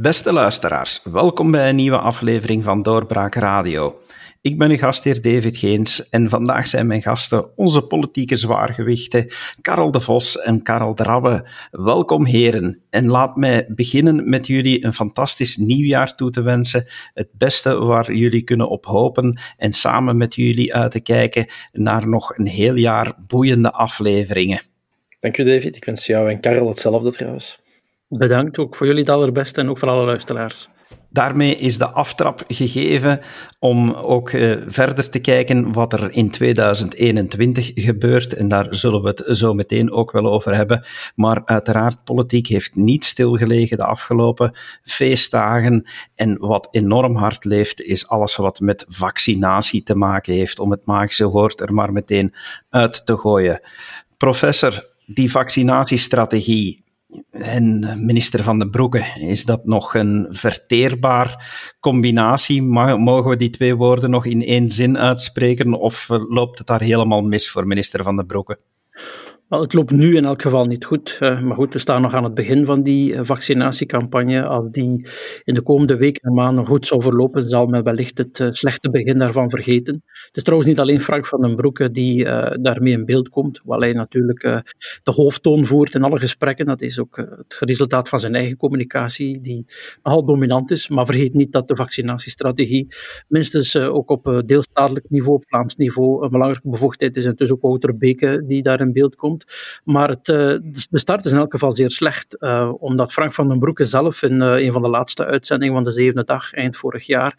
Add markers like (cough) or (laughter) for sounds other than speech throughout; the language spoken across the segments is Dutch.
Beste luisteraars, welkom bij een nieuwe aflevering van Doorbraak Radio. Ik ben uw gastheer David Geens en vandaag zijn mijn gasten onze politieke zwaargewichten Karel de Vos en Karel Drabbe. Welkom heren en laat mij beginnen met jullie een fantastisch nieuwjaar toe te wensen. Het beste waar jullie kunnen op hopen en samen met jullie uit te kijken naar nog een heel jaar boeiende afleveringen. Dank u David, ik wens jou en Karel hetzelfde trouwens. Bedankt ook voor jullie het allerbeste en ook voor alle luisteraars. Daarmee is de aftrap gegeven om ook uh, verder te kijken wat er in 2021 gebeurt. En daar zullen we het zo meteen ook wel over hebben. Maar uiteraard, politiek heeft niet stilgelegen de afgelopen feestdagen. En wat enorm hard leeft, is alles wat met vaccinatie te maken heeft. Om het magische woord er maar meteen uit te gooien. Professor, die vaccinatiestrategie, en minister Van den Broeke, is dat nog een verteerbaar combinatie? Mogen we die twee woorden nog in één zin uitspreken of loopt het daar helemaal mis voor minister Van den Broeke? Wel, het loopt nu in elk geval niet goed. Uh, maar goed, we staan nog aan het begin van die uh, vaccinatiecampagne. Als die in de komende weken en maanden goed zou verlopen, zal men wellicht het uh, slechte begin daarvan vergeten. Het is trouwens niet alleen Frank van den Broeke die daarmee in beeld komt, waar hij natuurlijk de hoofdtoon voert in alle gesprekken. Dat is ook het resultaat van zijn eigen communicatie, die nogal dominant is. Maar vergeet niet dat de vaccinatiestrategie minstens ook op deelstatelijk niveau, op Vlaams niveau, een belangrijke bevoegdheid is. En dus ook Wouter Beke die daar in beeld komt. Maar het, eh, de start is in elk geval zeer slecht, uh, omdat Frank van den Broeke zelf in uh, een van de laatste uitzendingen van de zevende dag, eind vorig jaar,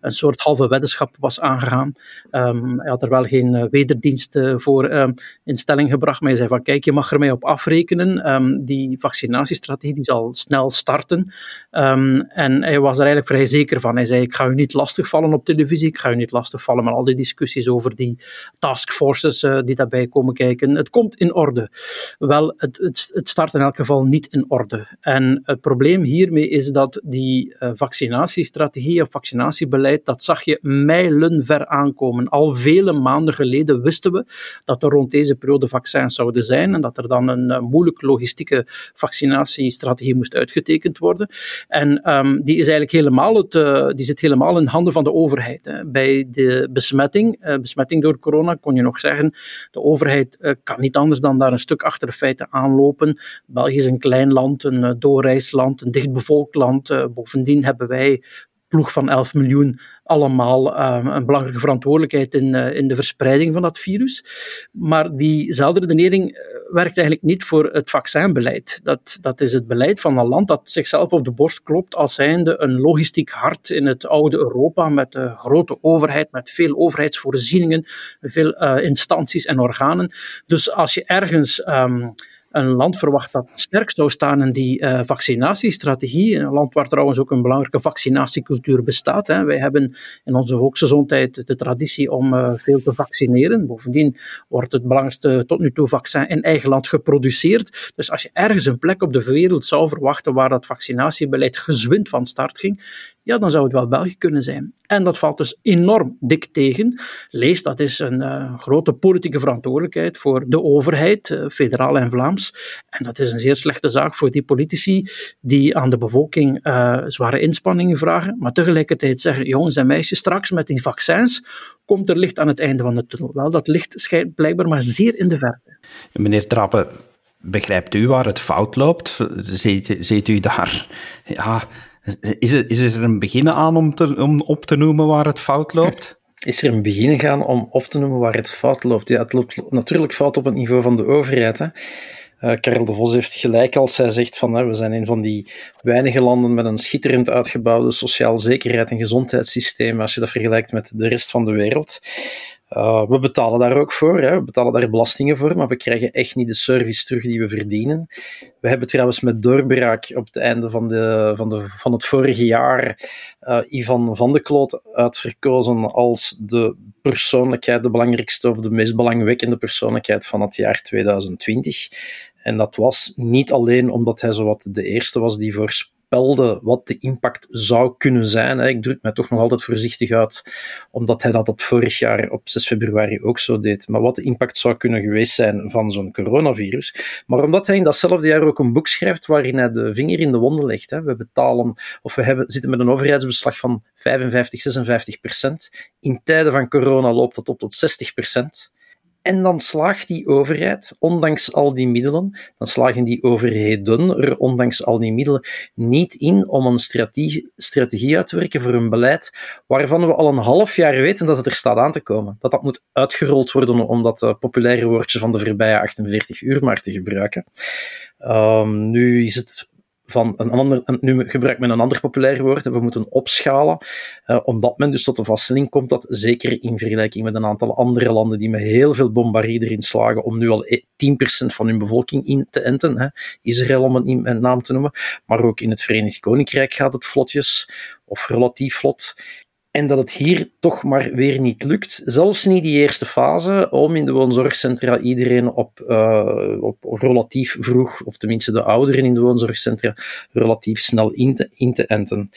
een soort halve weddenschap was aangegaan. Um, hij had er wel geen wederdienst voor um, in stelling gebracht, maar hij zei van kijk, je mag er mij op afrekenen, um, die vaccinatiestrategie die zal snel starten. en hij was er eigenlijk vrij zeker van. Hij zei, ik ga u niet lastigvallen op televisie, ik ga u niet lastigvallen met al die discussies over die taskforces die daarbij komen kijken. Het komt in orde. Wel, het, het, het start in elk geval niet in orde. En het probleem hiermee is dat die uh, vaccinatiestrategie of vaccinatiebeleid, dat zag je mijlenver aankomen. Al vele maanden geleden wisten we dat er rond deze periode vaccins zouden zijn en dat er dan een uh, moeilijk logistieke vaccinatiestrategie moest uitgetekend worden. En um, die, is eigenlijk helemaal het, uh, die zit helemaal in handen van de overheid. Hè. Bij de besmetting, besmetting door corona, kon je nog zeggen, de overheid kan niet anders dan daar een stuk achter de feiten aanlopen. België is een klein land, een eh, doorreisland, een dichtbevolkt land. Eh, bovendien hebben wij ploeg van 11 miljoen allemaal uh, een belangrijke verantwoordelijkheid in, uh, in de verspreiding van dat virus. Maar diezelfde redenering werkt eigenlijk niet voor het vaccinbeleid. Dat, dat is het beleid van een land dat zichzelf op de borst klopt als zijnde een logistiek hart in het oude Europa met een grote overheid, met veel overheidsvoorzieningen, veel uh, instanties en organen. Dus als je ergens um, een land verwacht dat sterk zou staan in die uh, vaccinatiestrategie. Een land waar trouwens ook een belangrijke vaccinatiecultuur bestaat. Hè. Wij hebben in onze volksgezondheid de traditie om uh, veel te vaccineren. Bovendien wordt het belangrijkste tot nu toe vaccin in eigen land geproduceerd. Dus als je ergens een plek op de wereld zou verwachten waar dat vaccinatiebeleid gezwind van start ging, ja, dan zou het wel België kunnen zijn. En dat valt dus enorm dik tegen. Lees, dat is een uh, grote politieke verantwoordelijkheid voor de overheid, uh, federaal en Vlaams. En dat is een zeer slechte zaak voor die politici die aan de bevolking uh, zware inspanningen vragen, maar tegelijkertijd zeggen, jongens en meisjes, straks met die vaccins komt er licht aan het einde van de tunnel. Wel, dat licht schijnt blijkbaar maar zeer in de verte. Meneer Trappen, begrijpt u waar het fout loopt? Ziet, ziet u daar... Ja, is er, is er een begin aan om, te, om op te noemen waar het fout loopt? Is er een begin gaan om op te noemen waar het fout loopt? Ja, het loopt natuurlijk fout op het niveau van de overheid. Hè. Uh, Karel de Vos heeft gelijk als hij zegt van hè, we zijn een van die weinige landen met een schitterend uitgebouwde sociaal zekerheid en gezondheidssysteem als je dat vergelijkt met de rest van de wereld. Uh, we betalen daar ook voor, hè. we betalen daar belastingen voor, maar we krijgen echt niet de service terug die we verdienen. We hebben trouwens met doorbraak op het einde van, de, van, de, van het vorige jaar uh, Ivan van de Kloot uitverkozen als de persoonlijkheid, de belangrijkste of de meest belangwekkende persoonlijkheid van het jaar 2020. En dat was niet alleen omdat hij zowat de eerste was die voor voorspelde wat de impact zou kunnen zijn. Ik druk mij toch nog altijd voorzichtig uit, omdat hij dat, dat vorig jaar op 6 februari ook zo deed. Maar wat de impact zou kunnen geweest zijn van zo'n coronavirus. Maar omdat hij in datzelfde jaar ook een boek schrijft waarin hij de vinger in de wonden legt. We betalen, of we hebben, zitten met een overheidsbeslag van 55, 56 procent. In tijden van corona loopt dat op tot 60 procent. En dan slaagt die overheid, ondanks al die middelen, dan slagen die overheden er, ondanks al die middelen, niet in om een strategie, strategie uit te werken voor een beleid waarvan we al een half jaar weten dat het er staat aan te komen. Dat dat moet uitgerold worden om dat uh, populaire woordje van de voorbije 48 uur maar te gebruiken. Um, nu is het van een ander, nu gebruikt men een ander populair woord, we moeten opschalen, uh, omdat men dus tot de vaststelling komt dat, zeker in vergelijking met een aantal andere landen die met heel veel bombardie erin slagen om nu al 10% e- van hun bevolking in te enten, hè, Israël om het niet met naam te noemen, maar ook in het Verenigd Koninkrijk gaat het vlotjes, of relatief vlot. En dat het hier toch maar weer niet lukt. Zelfs niet die eerste fase, om in de woonzorgcentra iedereen op, uh, op relatief vroeg, of tenminste de ouderen in de woonzorgcentra, relatief snel in te, in te enten.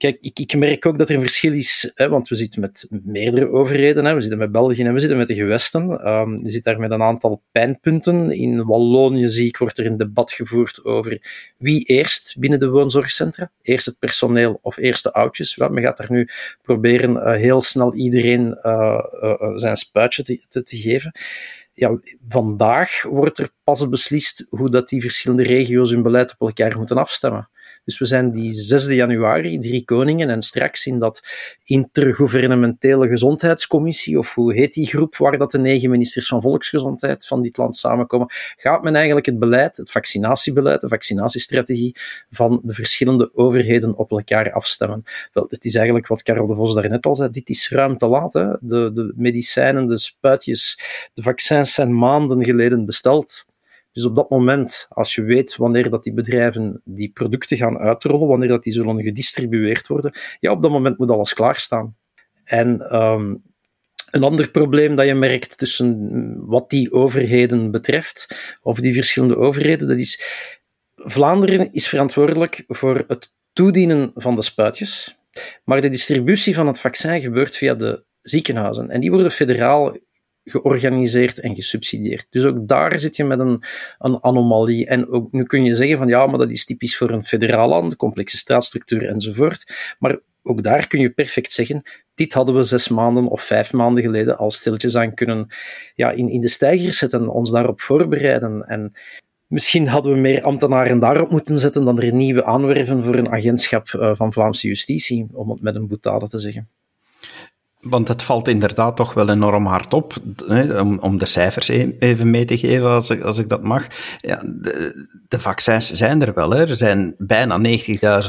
Kijk, ik, merk ook dat er een verschil is, hè, want we zitten met meerdere overheden. Hè, we zitten met België en we zitten met de gewesten. Um, je zit daar met een aantal pijnpunten. In Wallonië zie ik, wordt er een debat gevoerd over wie eerst binnen de woonzorgcentra. Eerst het personeel of eerst de oudjes. Men gaat daar nu proberen uh, heel snel iedereen uh, uh, zijn spuitje te, te, te geven ja, vandaag wordt er pas beslist hoe dat die verschillende regio's hun beleid op elkaar moeten afstemmen. Dus we zijn die 6 januari, drie koningen, en straks in dat intergouvernementele gezondheidscommissie, of hoe heet die groep, waar dat de negen ministers van volksgezondheid van dit land samenkomen, gaat men eigenlijk het beleid, het vaccinatiebeleid, de vaccinatiestrategie van de verschillende overheden op elkaar afstemmen. Wel, het is eigenlijk wat Karel de Vos daarnet al zei, dit is ruim te laat. Hè? De, de medicijnen, de spuitjes, de vaccins zijn maanden geleden besteld. Dus op dat moment, als je weet wanneer dat die bedrijven die producten gaan uitrollen, wanneer dat die zullen gedistribueerd worden, ja, op dat moment moet alles klaarstaan. En um, een ander probleem dat je merkt tussen wat die overheden betreft, of die verschillende overheden, dat is Vlaanderen is verantwoordelijk voor het toedienen van de spuitjes, maar de distributie van het vaccin gebeurt via de ziekenhuizen. En die worden federaal georganiseerd en gesubsidieerd. Dus ook daar zit je met een, een anomalie. En ook, nu kun je zeggen van ja, maar dat is typisch voor een federaal land, complexe staatsstructuur enzovoort. Maar ook daar kun je perfect zeggen, dit hadden we zes maanden of vijf maanden geleden al stilletjes aan kunnen ja, in, in de stijger zetten, ons daarop voorbereiden. En misschien hadden we meer ambtenaren daarop moeten zetten dan er nieuwe aanwerven voor een agentschap eh, van Vlaamse justitie, om het met een boetade te zeggen. Want het valt inderdaad toch wel enorm hard op, hè, om, om de cijfers e-, even mee te geven, als ik, als ik dat mag. Ja, de, de vaccins zijn er wel, hè. er zijn bijna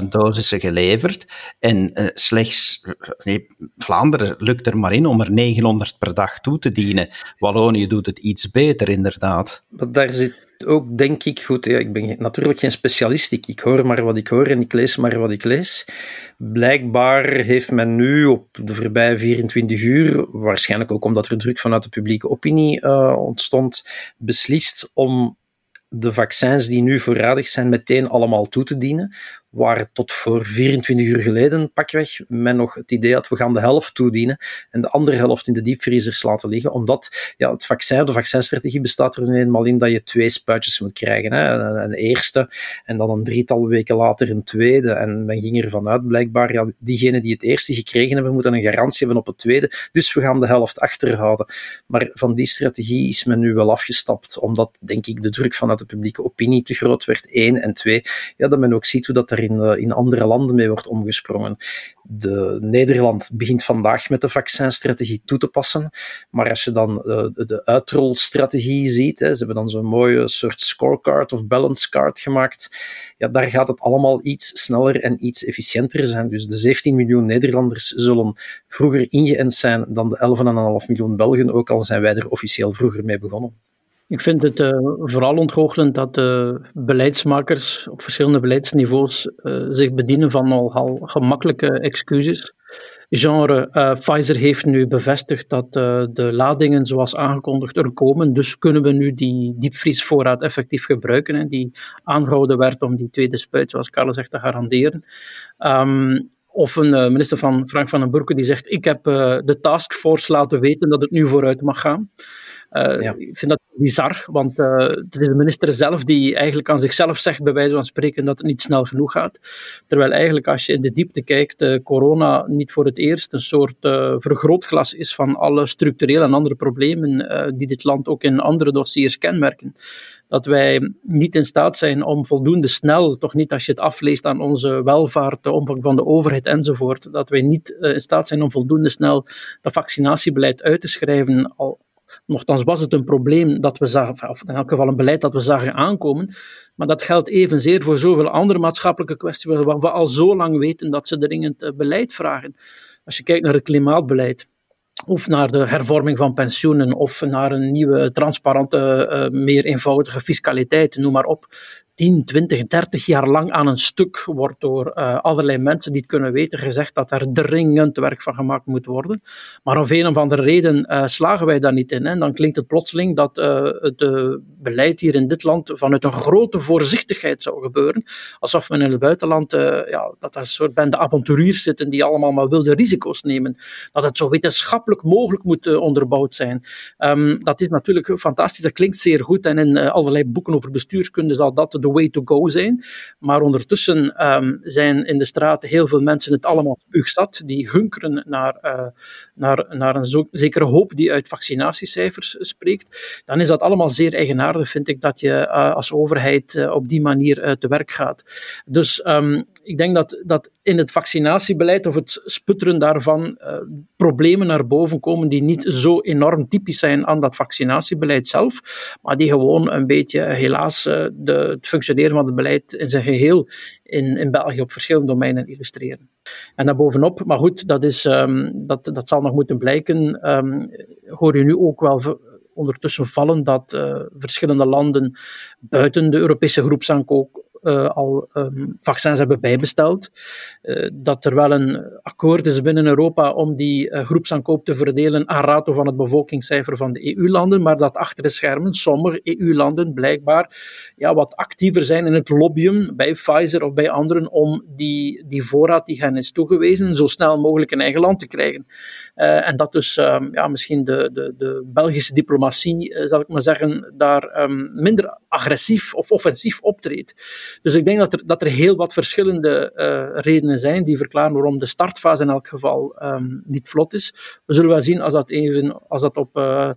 90.000 dosissen geleverd en uh, slechts, nee, Vlaanderen lukt er maar in om er 900 per dag toe te dienen. Wallonië doet het iets beter, inderdaad. Maar daar zit ook, denk ik, goed, ja, ik ben natuurlijk geen specialist, ik, hoor maar wat ik hoor en ik lees maar wat ik lees. Blijkbaar heeft men nu op de voorbije 24 uur, waarschijnlijk ook omdat er druk vanuit de publieke opinie uh, ontstond, beslist om de vaccins die nu voorradig zijn meteen allemaal toe te dienen waar tot voor 24 uur geleden, pakweg, men nog het idee had, we gaan de helft toedienen en de andere helft in de diepvriezers laten liggen, omdat ja, het vaccin, de vaccinstrategie bestaat er nu eenmaal in dat je twee spuitjes moet krijgen. Hè. Een eerste en dan een drietal weken later een tweede. En men ging ervan uit, blijkbaar, ja, diegenen die het eerste gekregen hebben, moeten een garantie hebben op het tweede, dus we gaan de helft achterhouden. Maar van die strategie is men nu wel afgestapt, omdat, denk ik, de druk vanuit de publieke opinie te groot werd, één. En twee, ja, dat men ook ziet hoe dat er in, eh, in andere landen mee wordt omgesprongen. De, Nederland begint vandaag met de vaccinstrategie toe te passen, maar als je dan uh, de uitrolstrategie ziet, hè, ze hebben dan zo'n mooie soort scorecard of balance card gemaakt, ja, daar gaat het allemaal iets sneller en iets efficiënter zijn. Dus de 17 miljoen Nederlanders zullen vroeger ingeënt zijn dan de 11,5 miljoen Belgen, ook al zijn wij er officieel vroeger mee begonnen. Ik vind het uh, vooral ontgoochelend dat de beleidsmakers op verschillende beleidsniveaus uh, zich bedienen van nogal gemakkelijke excuses. genre. Pfizer heeft nu bevestigd dat de ladingen zoals aangekondigd er komen. Dus kunnen we nu die diepvriesvoorraad effectief gebruiken. Die aangehouden werd om die tweede spuit, zoals Carlo zegt, te garanderen. Um, of een minister van Frank van den Burken die zegt: Ik heb de taskforce laten weten dat het nu vooruit mag gaan. Uh, Ik vind dat bizar, want uh, het is de minister zelf die eigenlijk aan zichzelf zegt, bij wijze van spreken, dat het niet snel genoeg gaat. Terwijl eigenlijk, als je in de diepte kijkt, uh, corona niet voor het eerst een soort vergrootglas is van alle structurele en andere problemen die dit land ook in andere dossiers kenmerken dat wij niet in staat zijn om voldoende snel, toch niet als je het afleest aan onze welvaart, de omvang van de overheid enzovoort, dat wij niet in staat zijn om voldoende snel dat vaccinatiebeleid uit te schrijven, al, Nochtans was het een probleem dat we zagen, of in elk geval een beleid dat we zagen aankomen. Maar dat geldt evenzeer voor zoveel andere maatschappelijke kwesties waar we al zo lang weten dat ze dringend eh, beleid vragen. Als je kijkt naar het klimaatbeleid, of naar de hervorming van pensioenen, of naar een nieuwe, transparante, uh, meer eenvoudige fiscaliteit, noem maar op. 10, 20, 30 jaar lang aan een stuk wordt door uh, allerlei mensen die het kunnen weten gezegd dat er dringend werk van gemaakt moet worden. Maar om een of andere reden uh, slagen wij daar niet in. En dan klinkt het plotseling dat uh, het beleid hier in dit land vanuit een grote voorzichtigheid zou gebeuren. Alsof men in het buitenland, ja, dat er een soort bende avonturiers zitten die allemaal maar wilde risico's nemen. Dat het zo wetenschappelijk mogelijk moet onderbouwd zijn. Um, dat is natuurlijk fantastisch, dat klinkt zeer goed. En in allerlei boeken over bestuurskunde zal dat de way to go zijn. Maar ondertussen um, zijn in de straat heel veel mensen het allemaal spuugzat. Die hunkeren naar, uh, naar, naar een zekere hoop die uit vaccinatiecijfers spreekt. Dan is dat allemaal zeer eigenaardig, vind ik, dat je uh, als overheid uh, op die manier te werk gaat. Dus um, ik denk dat, dat in het vaccinatiebeleid of het sputteren daarvan problemen naar boven komen die niet zo enorm typisch zijn aan dat vaccinatiebeleid zelf, maar die gewoon een beetje helaas de, functioneren van het beleid in zijn geheel in, in België op verschillende domeinen illustreren. En daarbovenop, maar goed, dat, is, um, dat, dat zal nog moeten blijken, um, hoor je nu ook wel ondertussen vallen dat uh, verschillende landen buiten de Europese groepsaankoop uh, al um, vaccins hebben bijbesteld. Uh, dat er wel een akkoord is binnen Europa om die uh, groepsaankoop te verdelen aan rato van het bevolkingscijfer van de EU-landen, maar dat achter de schermen sommige EU-landen blijkbaar ja, wat actiever zijn in het lobbyen bij Pfizer of bij anderen om die, die voorraad die hen is toegewezen zo snel mogelijk in eigen land te krijgen. en dat dus um, ja, misschien de, de, de Belgische diplomatie, zal ik maar zeggen, daar um, minder agressief of offensief optreedt. Dus ik denk dat er, dat er heel wat verschillende uh, redenen zijn die verklaren waarom de startfase in elk geval um, niet vlot is. We zullen wel zien als dat, even, als dat op. Uh,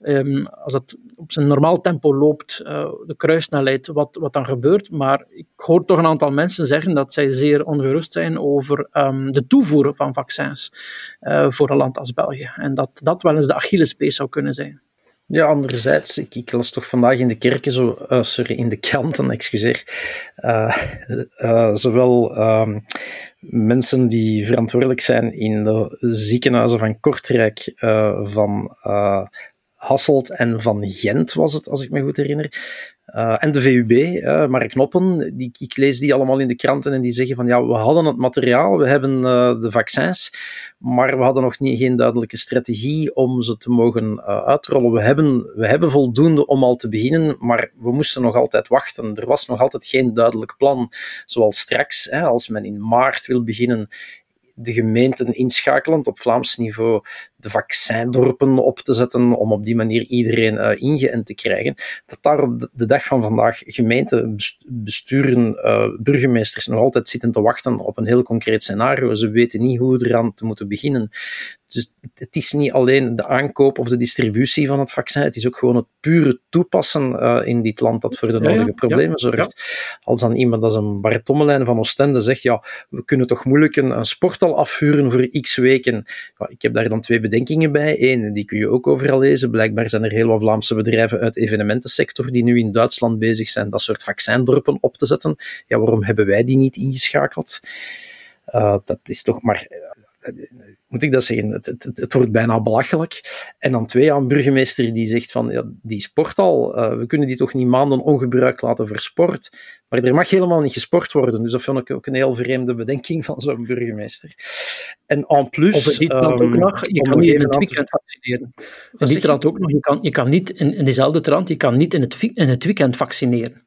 Um, als dat op zijn normaal tempo loopt, uh, de kruissnelheid, wat, wat dan gebeurt. Maar ik hoor toch een aantal mensen zeggen dat zij zeer ongerust zijn over um, de toevoer van vaccins voor een land als België. En dat dat wel eens de Achillespees zou kunnen zijn. Ja, anderzijds, ik, ik, las toch vandaag in de kerken, zo, uh, sorry, in de kranten, (laughs) excuseer, uh, uh, zowel um, mensen die verantwoordelijk zijn in de ziekenhuizen van Kortrijk, van Hasselt en van Gent was het, als ik me goed herinner, uh, en de VUB, uh, Mark Knoppen, die, ik lees die allemaal in de kranten en die zeggen van ja, we hadden het materiaal, we hebben uh, de vaccins, maar we hadden nog niet, geen duidelijke strategie om ze te mogen uitrollen. We hebben, we hebben voldoende om al te beginnen, maar we moesten nog altijd wachten. Er was nog altijd geen duidelijk plan. Zoals straks, hè, als men in maart wil beginnen de gemeenten inschakelend op Vlaams niveau de vaccindorpen op te zetten om op die manier iedereen uh, ingeënt te krijgen. Dat daar op de dag van vandaag gemeenten, besturen, uh, burgemeesters nog altijd zitten te wachten op een heel concreet scenario. Ze weten niet hoe eraan te moeten beginnen. Dus het is niet alleen de aankoop of de distributie van het vaccin, het is ook gewoon het pure toepassen uh, in dit land dat voor de nodige ja, ja, problemen ja, zorgt. Als dan iemand als een Bart Tommelijn van Oostende zegt, ja, we kunnen toch moeilijk een, een sporthal afhuren voor x weken. ik heb daar dan twee bedenkingen bij. Eén, die kun je ook overal lezen. Blijkbaar zijn er heel wat Vlaamse bedrijven uit de evenementensector die nu in Duitsland bezig zijn dat soort vaccindorpen op te zetten. Ja, waarom hebben wij die niet ingeschakeld? Uh, dat is toch maar moet ik dat zeggen, het, het, het, wordt bijna belachelijk. En dan twee, een burgemeester die zegt van, ja, die sport al, uh, we kunnen die toch niet maanden ongebruikt laten voor sport. Maar er mag helemaal niet gesport worden. Dus dat vond ik ook een heel vreemde bedenking van zo'n burgemeester. En en plus... Of in um, ook ehm, nog, je kan niet in het weekend vaccineren. In die trant ook nog, je kan, je kan niet, in, in diezelfde trant, je kan niet in het, in het weekend vaccineren.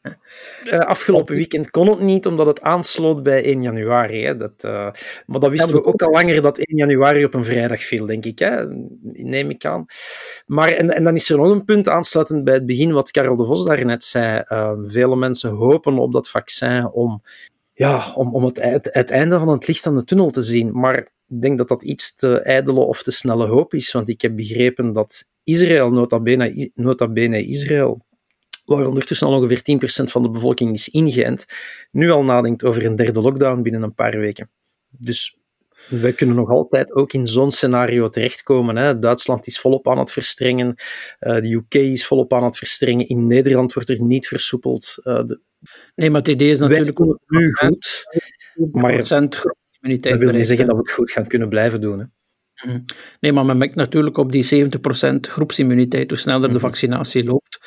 Uh, afgelopen weekend kon het niet, omdat het aansloot bij 1 januari. Hè. Dat, uh, maar dat wisten we ook al langer dat 1 januari op een vrijdag viel, denk ik. Hè. Neem ik aan. Maar, en, dan is er nog een punt aansluitend bij het begin wat Karel de Vos daarnet zei. Uh, vele mensen hopen op dat vaccin om, ja, om, om het, het, het einde van het licht aan de tunnel te zien. Maar ik denk dat dat iets te ijdele of te snelle hoop is, want ik heb begrepen dat Israël, nota bene, nota bene Israël, waar ondertussen al ongeveer 10% van de bevolking is ingeënt, nu al nadenkt over een derde lockdown binnen een paar weken. Dus we kunnen nog altijd ook in zo'n scenario terechtkomen. Hè. Duitsland is volop aan het verstrengen, uh, de UK is volop aan het verstrengen, in Nederland wordt er niet versoepeld. Uh, de... Nee, maar het idee is natuurlijk ook nu goed, maar dat wil niet zeggen dat we het goed gaan kunnen blijven doen. Hè. Mhm. Nee, maar men merkt natuurlijk op die 70% groepsimmuniteit, hoe sneller de mhm. vaccinatie loopt,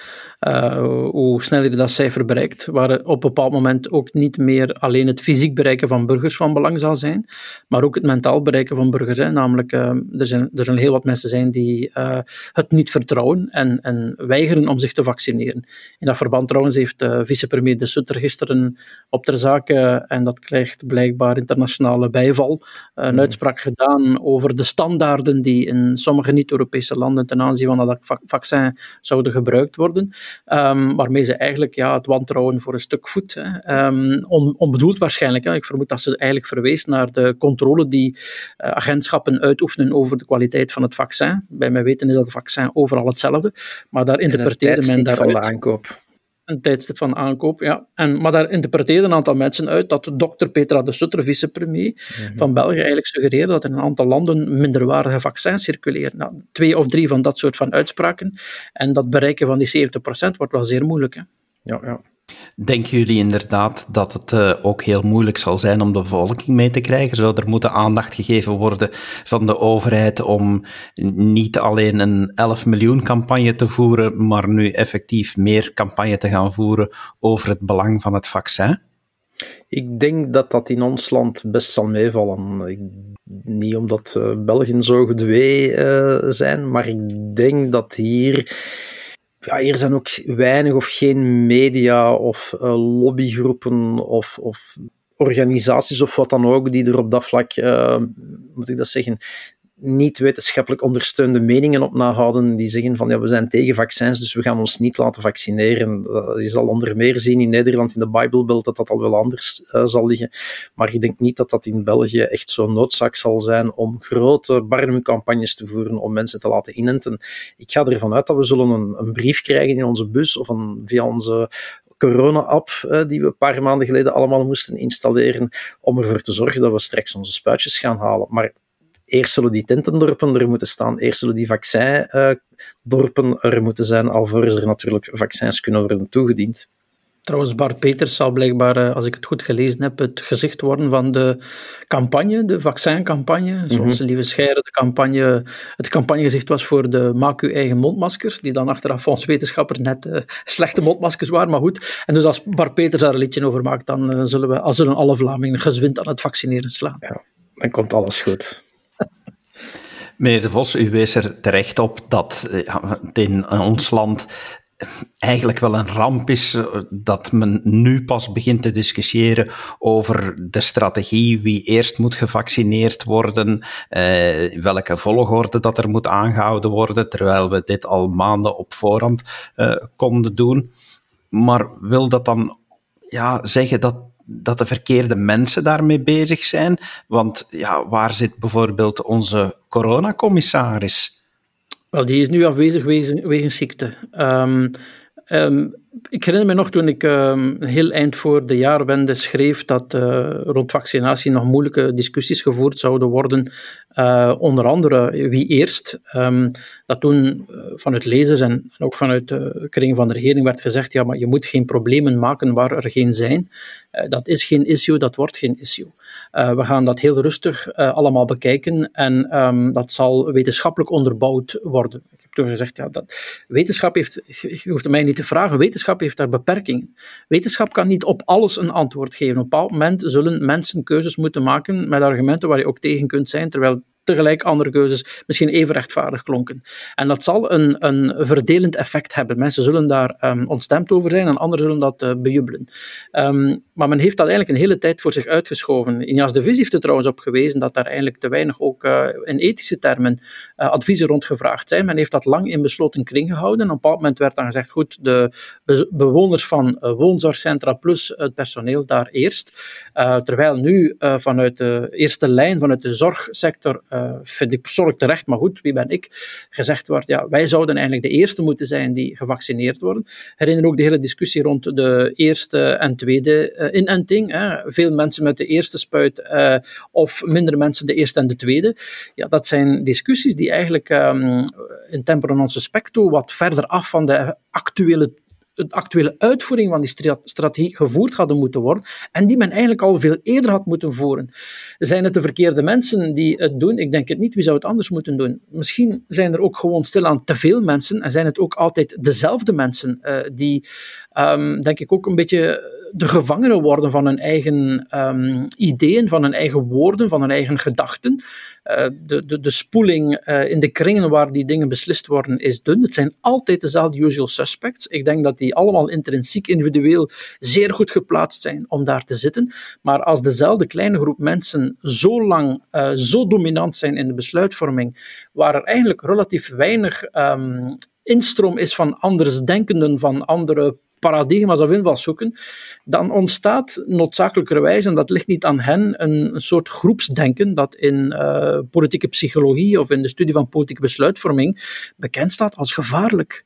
uh, hoe sneller je dat cijfer bereikt, waar op een bepaald moment ook niet meer alleen het fysiek bereiken van burgers van belang zal zijn, maar ook het mentaal bereiken van burgers. Hè. Namelijk, uh, er, zijn, er zijn heel wat mensen zijn die uh, het niet vertrouwen en, en weigeren om zich te vaccineren. In dat verband trouwens heeft vicepremier De Sutter gisteren op ter zake, en dat krijgt blijkbaar internationale bijval, een mhm. uitspraak gedaan over de standaarden die in sommige niet-Europese landen ten aanzien van dat vaccin zouden gebruikt worden. Um, waarmee ze eigenlijk ja, het wantrouwen voor een stuk voet. Um, on, onbedoeld waarschijnlijk. Hè. Ik vermoed dat ze eigenlijk verwees naar de controle die uh, agentschappen uitoefenen over de kwaliteit van het vaccin. Bij mij weten is dat het vaccin overal hetzelfde, maar daar interpreteerde men daaruit... aankoop een tijdstip van aankoop. Ja. En, maar daar interpreteerden een aantal mensen uit dat dokter Petra de Sutter, vicepremier mm van België, eigenlijk suggereerde dat in een aantal landen minderwaardige vaccins circuleren. Nou, twee of drie van dat soort van uitspraken. En dat bereiken van die 70% wordt wel zeer moeilijk. Hè. Ja, ja. Denken jullie inderdaad dat het uh, ook heel moeilijk zal zijn om de bevolking mee te krijgen? Zou er moeten aandacht gegeven worden van de overheid om niet alleen een 11 miljoen campagne te voeren, maar nu effectief meer campagne te gaan voeren over het belang van het vaccin? Ik denk dat dat in ons land best zal meevallen. Niet omdat uh, Belgen zo gedwee uh, zijn, maar ik denk dat hier ja, hier zijn ook weinig of geen media of uh, lobbygroepen of, of organisaties of wat dan ook die er op dat vlak, uh, moet ik dat zeggen, niet wetenschappelijk ondersteunde meningen op nahouden die zeggen van ja, we zijn tegen vaccins, dus we gaan ons niet laten vaccineren. Je zal onder meer zien in Nederland in de Bijbelbelt dat dat al wel anders uh, zal liggen. Maar ik denk niet dat dat in België echt zo'n noodzaak zal zijn om grote barnumcampagnes te voeren om mensen te laten inenten. Ik ga ervan uit dat we zullen een, een brief krijgen in onze bus of een, via onze corona-app eh, die we een paar maanden geleden allemaal moesten installeren om ervoor te zorgen dat we straks onze spuitjes gaan halen. Maar eerst zullen die tentendorpen er moeten staan, eerst zullen die vaccindorpen er moeten zijn, alvorens er natuurlijk vaccins kunnen worden toegediend. Trouwens, Bart Peters zal blijkbaar, eh, als ik het goed gelezen heb, het gezicht worden van de campagne, de vaccincampagne. Zoals mm Lieve Scheire de campagne, het campagnegezicht was voor de maak uw eigen mondmaskers, die dan achteraf volgens wetenschappers net uh, slechte mondmaskers waren, maar goed. En dus als Bart Peters daar een liedje over maakt, dan uh, zullen, we, als zullen alle Vlamingen gezwind aan het vaccineren slaan. Ja, dan komt alles goed. Meneer De Vos, u wees er terecht op dat het in ons land eigenlijk wel een ramp is eh, dat men nu pas begint te discussiëren over de strategie, wie eerst moet gevaccineerd worden, eh, welke volgorde dat er moet aangehouden worden, terwijl we dit al maanden op voorhand eh, konden doen. Maar wil dat dan ja, zeggen dat dat de verkeerde mensen daarmee bezig zijn. Want ja, waar zit bijvoorbeeld onze coronacommissaris? Wel, die is nu afwezig wegens, ziekte. Um, Ehm, ik herinner me nog toen ik ehm, heel eind voor de jaarwende schreef dat uh, rond vaccinatie nog moeilijke discussies gevoerd zouden worden. Uh, onder andere wie eerst. Um, dat toen uh, vanuit lezers en ook vanuit de kring van de regering werd gezegd: ja, maar je moet geen problemen maken waar er geen zijn. dat is geen issue, dat wordt geen issue. we gaan dat heel rustig allemaal bekijken en dat zal wetenschappelijk onderbouwd worden. Toen gezegd: ja, dat wetenschap heeft, je hoeft mij niet te vragen, wetenschap heeft daar beperkingen. Wetenschap kan niet op alles een antwoord geven. Op een bepaald moment zullen mensen keuzes moeten maken met argumenten waar je ook tegen kunt zijn, terwijl tegelijk andere keuzes misschien even rechtvaardig klonken. En dat zal een, een verdelend effect hebben. Mensen zullen daar um, ontstemd over zijn en anderen zullen dat uh, bejubelen. Um, maar men heeft dat eigenlijk een hele tijd voor zich uitgeschoven. Injas de Vis heeft er trouwens op gewezen dat daar eigenlijk te weinig ook uh, in ethische termen uh, adviezen rond gevraagd zijn. Men heeft dat lang in besloten kring gehouden. Op een bepaald moment werd dan gezegd, goed, de be bewoners van woonzorgcentra plus het personeel daar eerst. terwijl nu vanuit de eerste lijn, vanuit de zorgsector, uh, vind ik persoonlijk terecht, maar goed, wie ben ik, gezegd wordt, ja, wij zouden eigenlijk de eerste moeten zijn die gevaccineerd worden. Herinner ook de hele discussie rond de eerste en tweede uh, inenting. Hè. Veel mensen met de eerste spuit uh, of minder mensen de eerste en de tweede. Ja, dat zijn discussies die eigenlijk um, in temporal specto wat verder af van de actuele de actuele uitvoering van die strategie gevoerd hadden moeten worden en die men eigenlijk al veel eerder had moeten voeren. Zijn het de verkeerde mensen die het doen? Ik denk het niet. Wie zou het anders moeten doen? Misschien zijn er ook gewoon stilaan te veel mensen en zijn het ook altijd dezelfde mensen uh, die, um, denk ik, ook een beetje de gevangenen worden van hun eigen um, ideeën, van hun eigen woorden, van hun eigen gedachten. Uh, de, de, de spoeling uh, in de kringen waar die dingen beslist worden is dun. Het zijn altijd dezelfde usual suspects. Ik denk dat die allemaal intrinsiek, individueel zeer goed geplaatst zijn om daar te zitten. Maar als dezelfde kleine groep mensen zo lang, uh, zo dominant zijn in de besluitvorming, waar er eigenlijk relatief weinig um, instroom is van andersdenkenden, van andere paradigma's of invalshoeken, dan ontstaat noodzakelijkerwijs, en dat ligt niet aan hen, een, een soort groepsdenken dat in uh, politieke psychologie of in de studie van politieke besluitvorming bekend staat als gevaarlijk.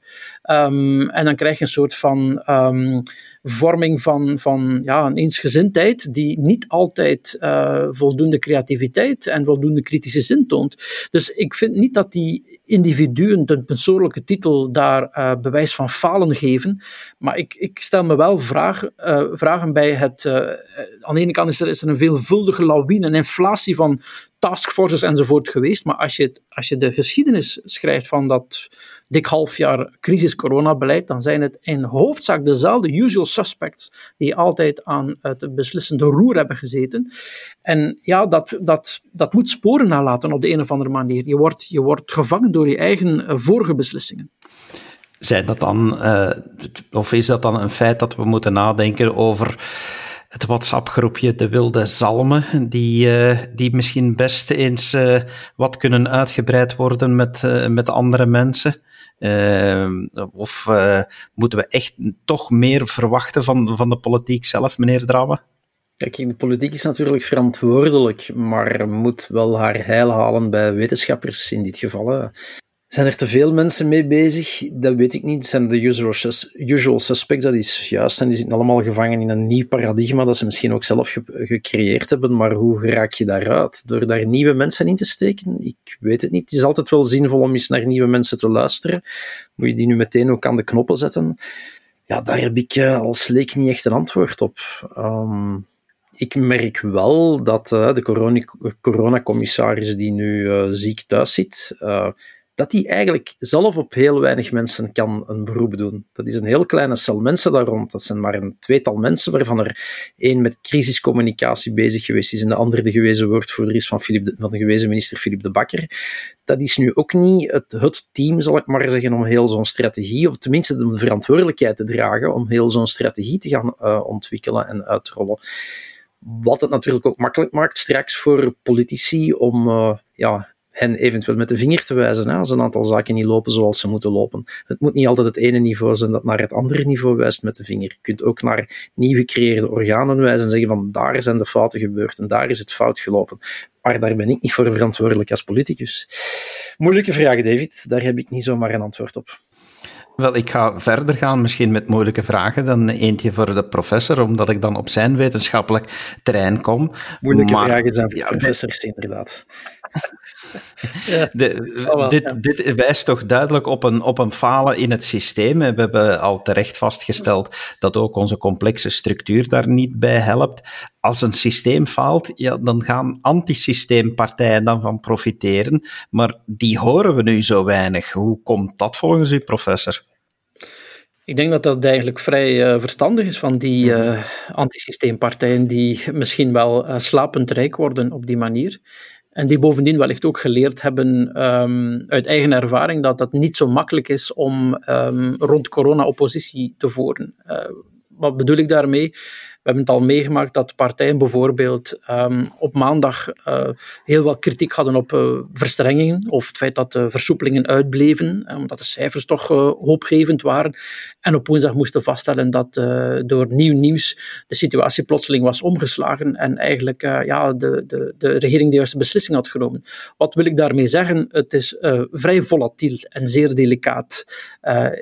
Um, en dan krijg je een soort van um, vorming van, van ja, een eensgezindheid die niet altijd uh, voldoende creativiteit en voldoende kritische zin toont. Dus ik vind niet dat die individuen een persoonlijke titel daar uh, bewijs van falen geven, maar ik, ik stel me wel vraag, uh, vragen bij het... aan de ene kant is er, is er een veelvuldige lawine, een inflatie van taskforces enzovoort geweest, maar als je, als je de geschiedenis schrijft van dat dik half jaar crisis-coronabeleid, dan zijn het in hoofdzaak dezelfde usual suspects die altijd aan het beslissende roer hebben gezeten. En ja, dat, dat, dat moet sporen nalaten op de een of andere manier. Je wordt, je wordt gevangen door je eigen eh, vorige beslissingen. Zijn dat dan, uh, of is dat dan een feit dat we moeten nadenken over het WhatsApp-groepje De Wilde Zalmen, die, uh, die misschien best eens uh, wat kunnen uitgebreid worden met, uh, met andere mensen? of moeten we echt toch meer verwachten van, van de politiek zelf, meneer Drabbe? Kijk, de politiek is natuurlijk verantwoordelijk, maar moet wel haar heil halen bij wetenschappers in dit geval. Zijn er te veel mensen mee bezig? Dat weet ik niet. Zijn de usual, usual suspects, dat is juist. En die zitten allemaal gevangen in een nieuw paradigma dat ze misschien ook zelf ge gecreëerd hebben. Maar hoe raak je daaruit? Door daar nieuwe mensen in te steken? Ik weet het niet. Het is altijd wel zinvol om eens naar nieuwe mensen te luisteren. Moet je die nu meteen ook aan de knoppen zetten? Ja, daar heb ik uh, als leek niet echt een antwoord op. Um, ik merk wel dat uh, de coronacommissaris die nu uh, ziek thuis zit, dat die eigenlijk zelf op heel weinig mensen kan een beroep doen. Dat is een heel kleine cel mensen daar rond. Dat zijn maar een tweetal mensen, waarvan er één met crisiscommunicatie bezig geweest is en de andere de gewezen woordvoerder is van, de, gewezen minister Philippe de Bakker. Dat is nu ook niet het, het team, zal ik maar zeggen, om heel zo'n strategie, of tenminste de verantwoordelijkheid te dragen om heel zo'n strategie te gaan uh, ontwikkelen en uitrollen. Wat het natuurlijk ook makkelijk maakt straks voor politici om uh, ja, hen eventueel met de vinger te wijzen hè, als een aantal zaken niet lopen zoals ze moeten lopen. Het moet niet altijd het ene niveau zijn dat naar het andere niveau wijst met de vinger. Je kunt ook naar nieuw gecreëerde organen wijzen en zeggen van daar zijn de fouten gebeurd en daar is het fout gelopen. Maar daar ben ik niet voor verantwoordelijk als politicus. Moeilijke vraag, David. Daar heb ik niet zomaar een antwoord op. Wel, ik ga verder gaan, misschien met moeilijke vragen dan eentje voor de professor, omdat ik dan op zijn wetenschappelijk terrein kom. Moeilijke vragen zijn voor professors, inderdaad. (laughs) de, dit, dit, wijst toch duidelijk op een, op een falen in het systeem. We hebben al terecht vastgesteld dat ook onze complexe structuur daar niet bij helpt. Als een systeem faalt, ja, dan gaan antisysteempartijen dan van profiteren. Maar die horen we nu zo weinig. Hoe komt dat volgens u, professor? Ik denk dat dat eigenlijk vrij uh, verstandig is van die uh, antisysteempartijen die misschien wel uh, slapend rijk worden op die manier. En die bovendien wellicht ook geleerd hebben um, uit eigen ervaring dat het niet zo makkelijk is om um, rond corona oppositie te voeren. wat bedoel ik daarmee? We hebben het al meegemaakt dat partijen bijvoorbeeld um, op maandag uh, heel wat kritiek hadden op uh, verstrengingen of het feit dat de versoepelingen uitbleven, omdat de cijfers toch hoopgevend waren. En op woensdag moesten vaststellen dat door nieuw nieuws de situatie plotseling was omgeslagen en eigenlijk ja, de, de, de regering de juiste beslissing had genomen. Wat wil ik daarmee zeggen? Het is vrij volatiel en zeer delicaat,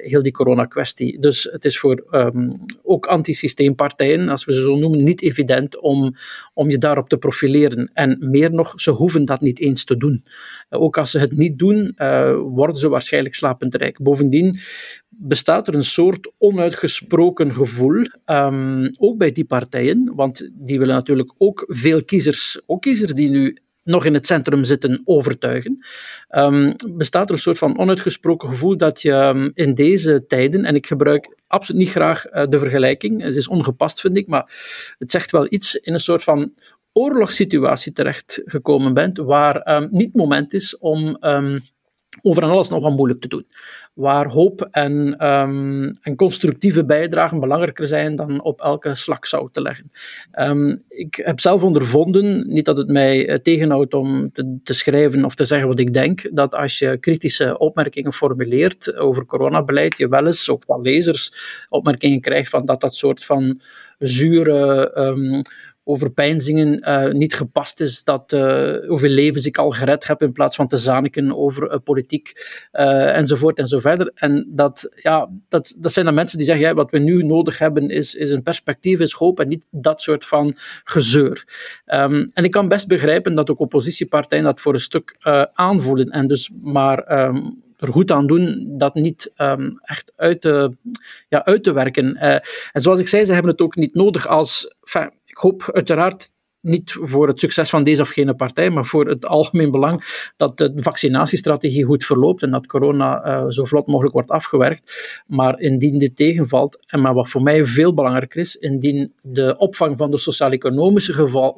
heel die corona-kwestie. Dus het is voor um, ook antisysteempartijen, als we ze zo noemen, niet evident om, om je daarop te profileren. En meer nog, ze hoeven dat niet eens te doen. Eh, ook als ze het niet doen, uh, worden ze waarschijnlijk slapend rijk. Bovendien bestaat er een soort onuitgesproken gevoel, um, ook bij die partijen, want die willen natuurlijk ook veel kiezers, ook kiezers die nu nog in het centrum zitten overtuigen. Um, bestaat er een soort van onuitgesproken gevoel dat je um, in deze tijden, en ik gebruik absoluut niet graag uh, de vergelijking, het is ongepast vind ik, maar het zegt wel iets, in een soort van oorlogssituatie terechtgekomen bent, waar um, niet het moment is om over alles nog wat moeilijk te doen. Waar hoop en, um, en constructieve bijdragen belangrijker zijn dan op elke slak zout te leggen. Um, ik heb zelf ondervonden, niet dat het mij eh, tegenhoudt om te, te, schrijven of te zeggen wat ik denk, dat als je kritische opmerkingen formuleert over coronabeleid, je wel eens, ook van lezers, opmerkingen krijgt van dat dat soort van zure um, overpeinzingen uh, niet gepast is, dat uh, hoeveel levens ik al gered heb in plaats van te zaniken over uh, politiek enzovoort en zo verder. En dat, ja, dat, dat zijn dan mensen die zeggen, ja, wat we nu nodig hebben is, is een perspectief, is hoop en niet dat soort van gezeur. Um, en ik kan best begrijpen dat ook oppositiepartijen dat voor een stuk aanvoelen en dus maar um, er goed aan doen dat niet um, echt uit te, ja, uit te werken. En zoals ik zei, ze hebben het ook niet nodig als. Enfin, ik hoop uiteraard niet voor het succes van deze of gene partij, maar voor het algemeen belang dat de vaccinatiestrategie goed verloopt en dat corona uh, zo vlot mogelijk wordt afgewerkt. Maar indien dit tegenvalt, en maar wat voor mij veel belangrijker is, indien de opvang van de sociaal-economische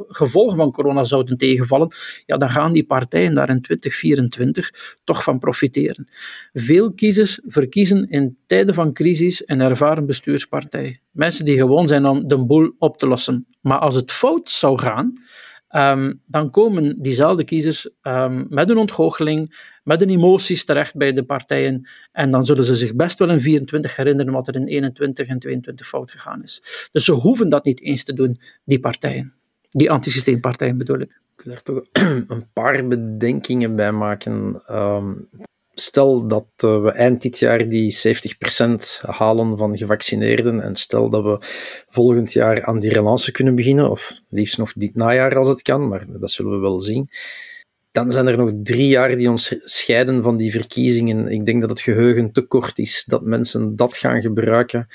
gevolgen van corona zouden tegenvallen, ja, dan gaan die partijen daar in 2024 toch van profiteren. Veel kiezers verkiezen in tijden van crisis een ervaren bestuurspartij. Mensen die gewoon zijn om de boel op te lossen. Maar als het fout zou gaan, um, dan komen diezelfde kiezers um, met een ontgoocheling, met een emoties terecht bij de partijen. En dan zullen ze zich best wel in 24 herinneren wat er in 21 en 22 fout gegaan is. Dus ze hoeven dat niet eens te doen, die partijen. Die antisysteempartijen bedoel ik. Ik wil daar toch (clears throat) een paar bedenkingen bij maken. Um, stel dat uh, we eind dit jaar die 70% halen van gevaccineerden en stel dat we volgend jaar aan die relance kunnen beginnen, of liefst nog dit najaar als het kan, maar dat zullen we wel zien. Dan zijn er nog drie jaar die ons scheiden van die verkiezingen. Ik denk dat het geheugen te kort is, dat mensen dat gaan gebruiken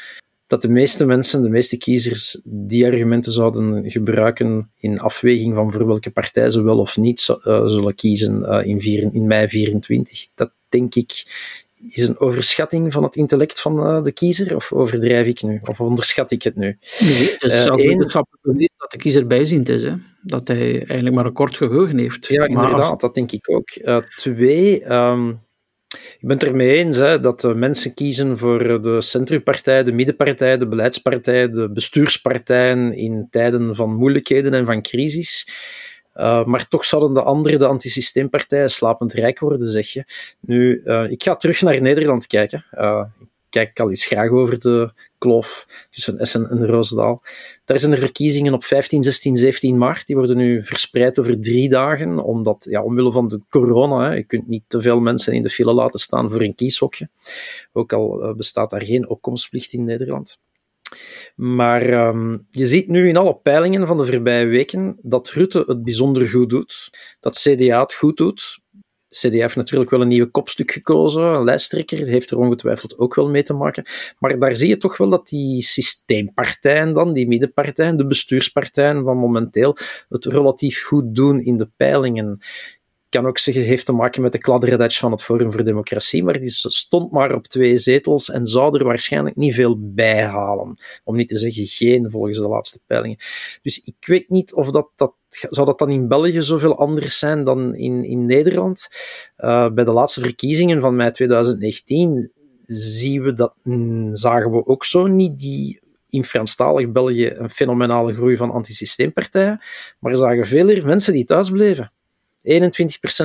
dat de meeste mensen, de meeste kiezers, die argumenten zouden gebruiken in afweging van voor welke partij ze wel of niet uh, zullen kiezen in, vier, in mei 24. Dat denk ik is een overschatting van het intellect van uh, de kiezer, of overdrijf ik nu? Of onderschat ik het nu? Nee, het is wetenschappelijk dat de kiezer bijziend is, hè? dat hij eigenlijk maar een kort geheugen heeft. Ja, inderdaad, dat denk ik ook. twee, um, ik ben het ermee eens hè, dat mensen kiezen voor de centrumpartij, de middenpartij, de beleidspartij, de bestuurspartijen in tijden van moeilijkheden en van crisis. Uh, maar toch zouden de andere, de antisysteempartijen, slapend rijk worden, zeg je. Nu, uh, ik ga terug naar Nederland kijken. Uh, kijk al eens graag over de kloof tussen Essen en Roosendaal. Daar zijn er verkiezingen op 15, 16, 17 maart. Die worden nu verspreid over drie dagen, omdat, ja, omwille van de corona, hè, je kunt niet te veel mensen in de file laten staan voor een kieshokje. Ook al eh, bestaat daar geen opkomstplicht in Nederland. Maar um, je ziet nu in alle peilingen van de voorbije weken dat Rutte het bijzonder goed doet, dat CDA het goed doet. CDA heeft natuurlijk wel een nieuwe kopstuk gekozen, een lijsttrekker, heeft er ongetwijfeld ook wel mee te maken. Maar daar zie je toch wel dat die systeempartijen dan, die middenpartijen, de bestuurspartijen van momenteel, het relatief goed doen in de peilingen kan ook zeggen, heeft te maken met de kladderedach van het Forum voor Democratie, maar die stond maar op twee zetels en zou er waarschijnlijk niet veel bij halen. Om niet te zeggen geen, volgens de laatste peilingen. Dus ik weet niet of dat, dat zou dat dan in België zoveel anders zijn dan in, in Nederland? Uh, bij de laatste verkiezingen van mei 2019 zien we dat, mm, zagen we ook zo niet die in Franstalig België een fenomenale groei van antisysteempartijen, maar zagen veel mensen die thuis bleven. 21%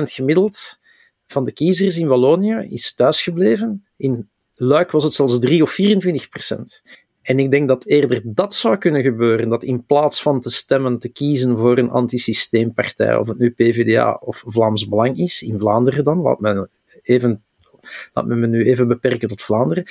gemiddeld van de kiezers in Wallonië is thuisgebleven. In Luik was het zelfs 3 of 24%. En ik denk dat eerder dat zou kunnen gebeuren, dat in plaats van te stemmen, te kiezen voor een antisysteempartij, of het nu PvdA of Vlaams Belang is, in Vlaanderen dan, laat me, even, laat me me nu even beperken tot Vlaanderen,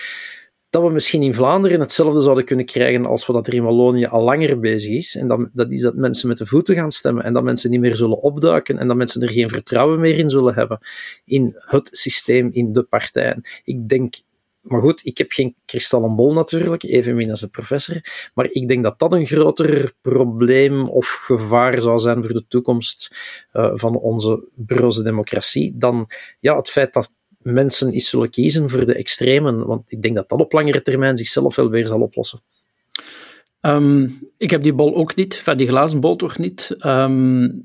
dat we misschien in Vlaanderen hetzelfde zouden kunnen krijgen als we dat er in Wallonië al langer bezig is. En dat, dat is dat mensen met de voeten gaan stemmen en dat mensen niet meer zullen opduiken en dat mensen er geen vertrouwen meer in zullen hebben in het systeem, in de partijen. Ik denk maar goed, ik heb geen kristallenbol natuurlijk, evenmin als een professor. Maar ik denk dat dat een groter probleem of gevaar zou zijn voor de toekomst uh, van onze broze democratie dan ja, het feit dat mensen eens zullen kiezen voor de extremen. Want ik denk dat dat op langere termijn zichzelf wel weer zal oplossen. Um, ik heb die bol ook niet, van die glazen bol toch niet. Um,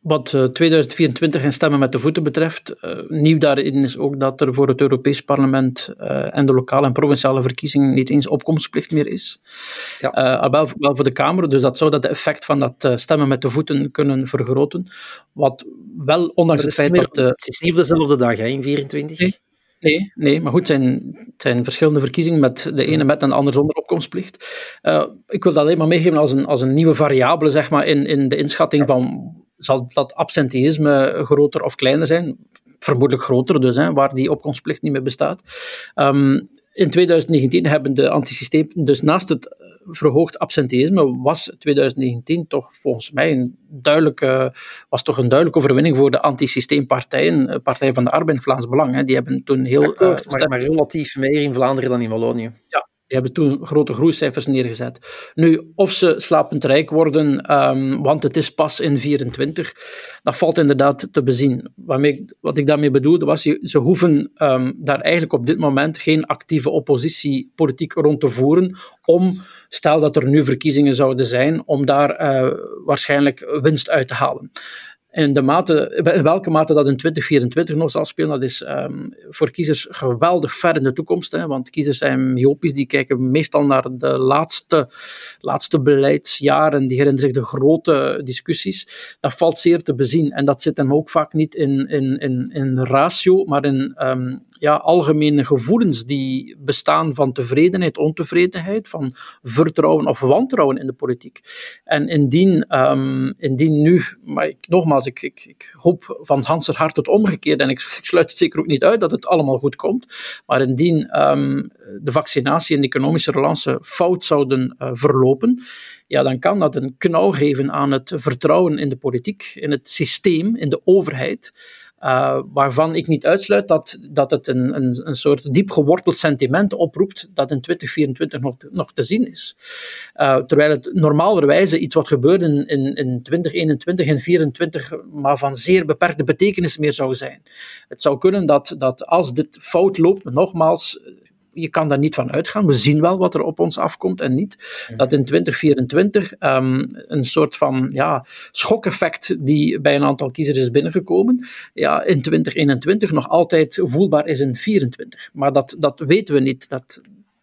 wat 2024 eh, en stemmen met de voeten betreft, uh, nieuw daarin is ook dat er voor het Europees Parlement uh, en de lokale en provinciale verkiezingen niet eens opkomstplicht meer is. Ja. wel, wel, voor de Kamer, dus dat zou dat effect van dat stemmen met de voeten kunnen vergroten. Wat wel, ondanks het feit dat... het is niet op dezelfde dag, hè, in 24. Nee. Nee, nee, maar goed, het zijn, het zijn verschillende verkiezingen met de ene met en de andere zonder opkomstplicht. ik wil dat alleen maar meegeven als een, als een nieuwe variabele zeg maar, in, in de inschatting van zal dat absenteïsme groter of kleiner zijn? Vermoedelijk groter dus, hè, waar die opkomstplicht niet meer bestaat. Um, in 2019 hebben de antisysteem, dus naast het verhoogd absenteïsme, was 2019 toch volgens mij een duidelijke, was toch een duidelijke overwinning voor de antisysteempartijen, Partij van de Arbeid, Vlaams Belang. Hè. Die hebben toen heel... Akkoord, uh, maar, maar relatief meer in Vlaanderen dan in Wallonië. Ja, die hebben toen grote groeicijfers neergezet. Nu, of ze slapend rijk worden, um, want het is pas in 24, dat valt inderdaad te bezien. Waarmee, wat ik daarmee bedoelde was, ze hoeven um, daar eigenlijk op dit moment geen actieve oppositiepolitiek rond te voeren om, stel dat er nu verkiezingen zouden zijn, om daar uh, waarschijnlijk winst uit te halen. En de mate, in welke mate dat in 2024 nog zal spelen, dat is um, voor kiezers geweldig ver in de toekomst. Hè, want kiezers zijn myopisch, die kijken meestal naar de laatste, laatste beleidsjaren, die herinneren zich de grote discussies. Dat valt zeer te bezien. En dat zit hem ook vaak niet in, in, in, in ratio, maar in um, ja, algemene gevoelens die bestaan van tevredenheid, ontevredenheid, van vertrouwen of wantrouwen in de politiek. En indien, um, indien nu, maar ik, nogmaals, ik, ik, ik hoop van Hanser hart het omgekeerde en ik, sluit het zeker ook niet uit dat het allemaal goed komt. Maar indien um, de vaccinatie en de economische relance fout zouden uh, verlopen, ja, dan kan dat een knauw geven aan het vertrouwen in de politiek, in het systeem, in de overheid. Uh, waarvan ik niet uitsluit dat, dat het een, een, een soort diep geworteld sentiment oproept dat in 2024 nog te, nog te zien is. Uh, terwijl het normaalderwijze iets wat gebeurde in, in, in 2021 en 2024 maar van zeer beperkte betekenis meer zou zijn. Het zou kunnen dat, dat als dit fout loopt, nogmaals, je kan daar niet van uitgaan. We zien wel wat er op ons afkomt en niet. Dat in 2024 um, ehm, een soort van ja, schokeffect die bij een aantal kiezers is binnengekomen, ja, in 2021 nog altijd voelbaar is in 2024. Maar dat, dat weten we niet. Dat,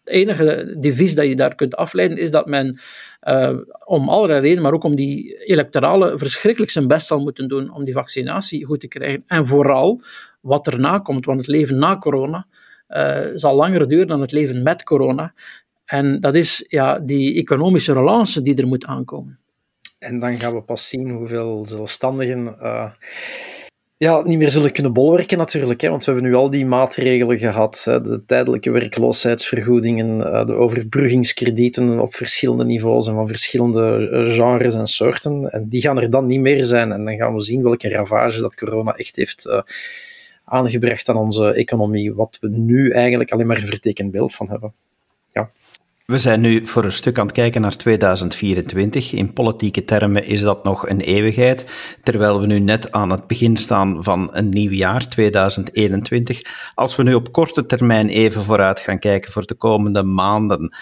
het enige devies dat je daar kunt afleiden is dat men uh, om allerlei redenen, maar ook om die electorale verschrikkelijk zijn best zal moeten doen om die vaccinatie goed te krijgen. En vooral wat erna komt, want het leven na corona zal langer duren dan het leven met corona. En dat is ja, die economische relance die er moet aankomen. En dan gaan we pas zien hoeveel zelfstandigen ja, niet meer zullen kunnen bolwerken natuurlijk. Hè, want we hebben nu al die maatregelen gehad. Hè, de tijdelijke werkloosheidsvergoedingen, eh, de overbruggingskredieten op verschillende niveaus en van verschillende eh, genres en soorten. En die gaan er dan niet meer zijn. En dan gaan we zien welke ravage dat corona echt heeft uh, aangebracht aan onze economie. Wat we nu eigenlijk alleen maar een vertekend beeld van hebben. Ja. We zijn nu voor een stuk aan het kijken naar 2024. In politieke termen is dat nog een eeuwigheid, terwijl we nu net aan het begin staan van een nieuw jaar, 2021. Als we nu op korte termijn even vooruit gaan kijken voor de komende maanden,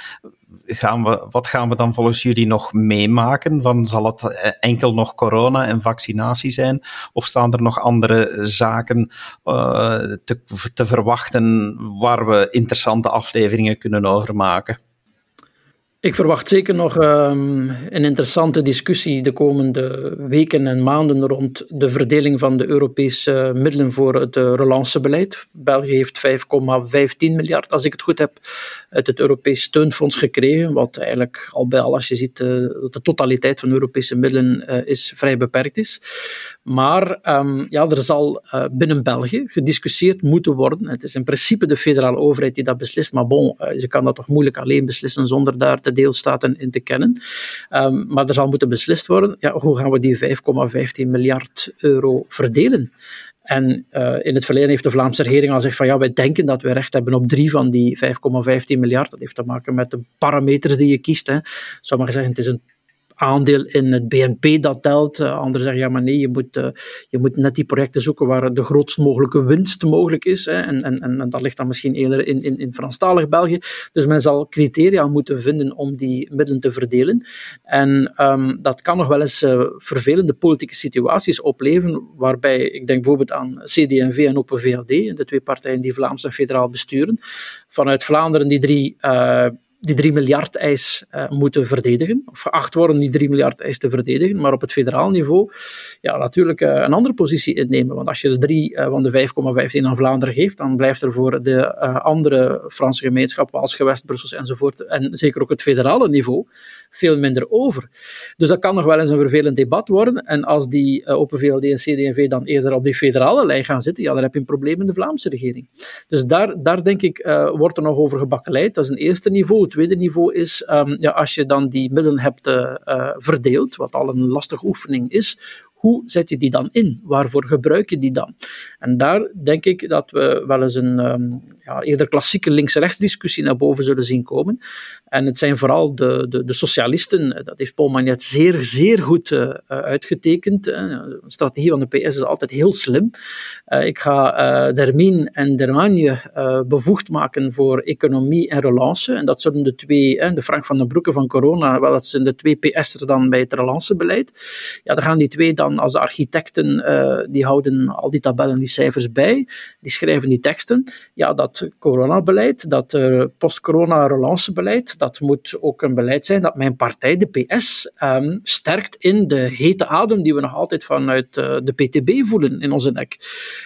gaan we, wat gaan we dan volgens jullie nog meemaken? Van, zal het eh, enkel nog corona en vaccinatie zijn? Of staan er nog andere zaken uh, te, te verwachten waar we interessante afleveringen kunnen over maken? Ik verwacht zeker nog um, een interessante discussie de komende weken en maanden rond de verdeling van de Europese middelen voor het uh, relancebeleid. België heeft 5,15 miljard, als ik het goed heb, uit het Europees steunfonds gekregen, wat eigenlijk al bij al, als je ziet, uh, de totaliteit van Europese middelen uh, is vrij beperkt is. Maar um, ja, er zal binnen België gediscussieerd moeten worden. Het is in principe de federale overheid die dat beslist, maar bon, ze kan dat toch moeilijk alleen beslissen zonder daar te deelstaten in te kennen. Um, maar er zal moeten beslist worden, ja, hoe gaan we die 5,15 miljard euro verdelen? En uh, in het verleden heeft de Vlaamse regering al gezegd van ja, wij denken dat we recht hebben op drie van die 5,15 miljard. Dat heeft te maken met de parameters die je kiest. Hè. Sommigen zeggen het is een aandeel in het BNP dat telt. Uh, anderen zeggen, ja, maar nee, je moet, uh, je moet net die projecten zoeken waar de grootst mogelijke winst mogelijk is. En, en, en dat ligt dan misschien eerder in, in, in Franstalig België. Dus men zal criteria moeten vinden om die middelen te verdelen. En um, dat kan nog wel eens uh, vervelende politieke situaties opleveren, waarbij, ik denk bijvoorbeeld aan CD&V en Open VLD, de twee partijen die Vlaams en federaal besturen, vanuit Vlaanderen die drie die 3 miljard eis uh, moeten verdedigen, of geacht worden die 3 miljard eis te verdedigen, maar op het federaal niveau ja, natuurlijk uh, een andere positie innemen. Want als je de 3 uh, eh, van de 5,15 aan Vlaanderen geeft, dan blijft er voor de andere Franse gemeenschappen als gewest, Brussels enzovoort, en zeker ook het federale niveau, veel minder over. Dus dat kan nog wel eens een vervelend debat worden. En als die Open VLD en CD&V dan eerder op die federale lijn gaan zitten, ja, dan heb je een probleem in de Vlaamse regering. Dus daar, daar denk ik, wordt er nog over gebakkeleid. Dat is een eerste niveau het tweede niveau is, um, ja, als je dan die middelen hebt uh, verdeeld, wat al een lastige oefening is, hoe zet je die dan in? Waarvoor gebruik je die dan? En daar denk ik dat we wel eens een um, ja, eerder klassieke links-rechts discussie naar boven zullen zien komen. En het zijn vooral de, de, de socialisten, dat heeft Paul Magnet zeer, zeer goed uh, uitgetekend. De strategie van de PS is altijd heel slim. Uh, ik ga uh, Dermin en Dermagne bevoegd maken voor economie en relance. En dat zullen de twee, de Frank van den Broeke van corona, wel, dat zijn de twee PS'ers dan bij het relancebeleid. Ja, dan gaan die twee dan als architecten, die houden al die tabellen, die cijfers bij, die schrijven die teksten. Ja, dat coronabeleid, dat post-corona relancebeleid, dat moet ook een beleid zijn dat mijn partij, de PS, ehm, sterkt in de hete adem die we nog altijd vanuit uh, de PTB voelen in onze nek.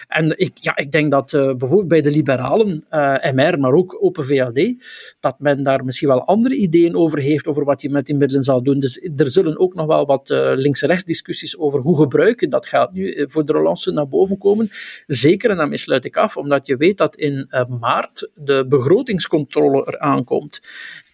En ik, ja, ik denk dat bijvoorbeeld bij de liberalen, MR, maar ook Open VLD, dat men daar misschien wel andere ideeën over heeft, over wat je met die middelen zal doen. Dus er zullen ook nog wel wat links-rechts discussies over hoe gebruiken dat gaat nu eh, voor de relance naar boven komen. Zeker, en daarmee sluit ik af, omdat je weet dat in eh, maart de begrotingscontrole eraan komt.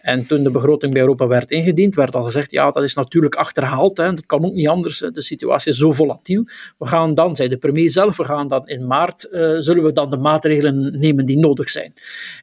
En toen de begroting bij Europa werd ingediend, werd al gezegd, ja, dat is natuurlijk achterhaald. Hè. Dat kan ook niet anders. De situatie is zo volatiel. We gaan dan, zei de premier zelf, we gaan dan in maart, uh, zullen we dan de maatregelen nemen die nodig zijn.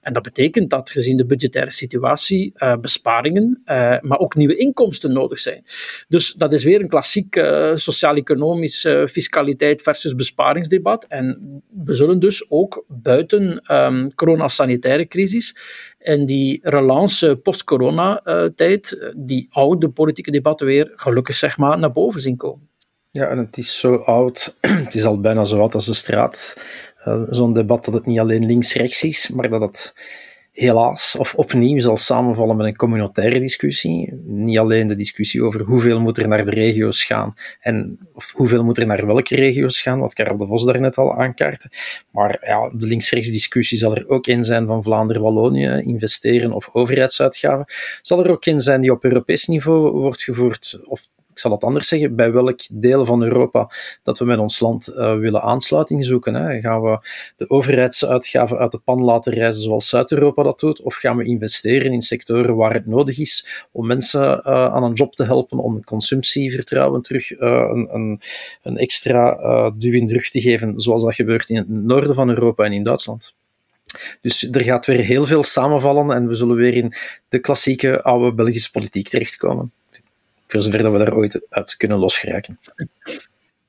En dat betekent dat gezien de budgettaire situatie uh, besparingen, uh, maar ook nieuwe inkomsten nodig zijn. Dus dat is weer een klassiek sociaal-economisch fiscaliteit versus besparingsdebat. En we zullen dus ook buiten um, corona-sanitaire crisis en die relance post-corona-tijd, eh, die oude politieke debatten weer gelukkig zeg maar, naar boven zien komen. Ja, en het is zo oud, (clears throat) het is al bijna zo oud als de straat. Uh, Zo'n debat dat het niet alleen links-rechts is, maar dat het helaas of opnieuw zal samenvallen met een communautaire discussie. Niet alleen de discussie over hoeveel moet er naar de regio's gaan en of hoeveel moet er naar welke regio's gaan, wat Karel de Vos daarnet al aankaartte. Maar ja, de links-rechts discussie zal er ook in zijn van Vlaanderen-Wallonië, investeren of overheidsuitgaven. Zal er ook in zijn die op Europees niveau wordt gevoerd of ik zal het anders zeggen, bij welk deel van Europa dat we met ons land uh, willen aansluiting zoeken. Hè. Gaan we de overheidsuitgaven uit de pan laten reizen zoals Zuid-Europa dat doet, of gaan we investeren in sectoren waar het nodig is om mensen uh, aan een job te helpen, om consumptievertrouwen terug uh, een, een, een, extra duw in de rug te geven, zoals dat gebeurt in het noorden van Europa en in Duitsland. Dus er gaat weer heel veel samenvallen en we zullen weer in de klassieke oude Belgische politiek terechtkomen voor zover dat we daar ooit uit kunnen losgeraken.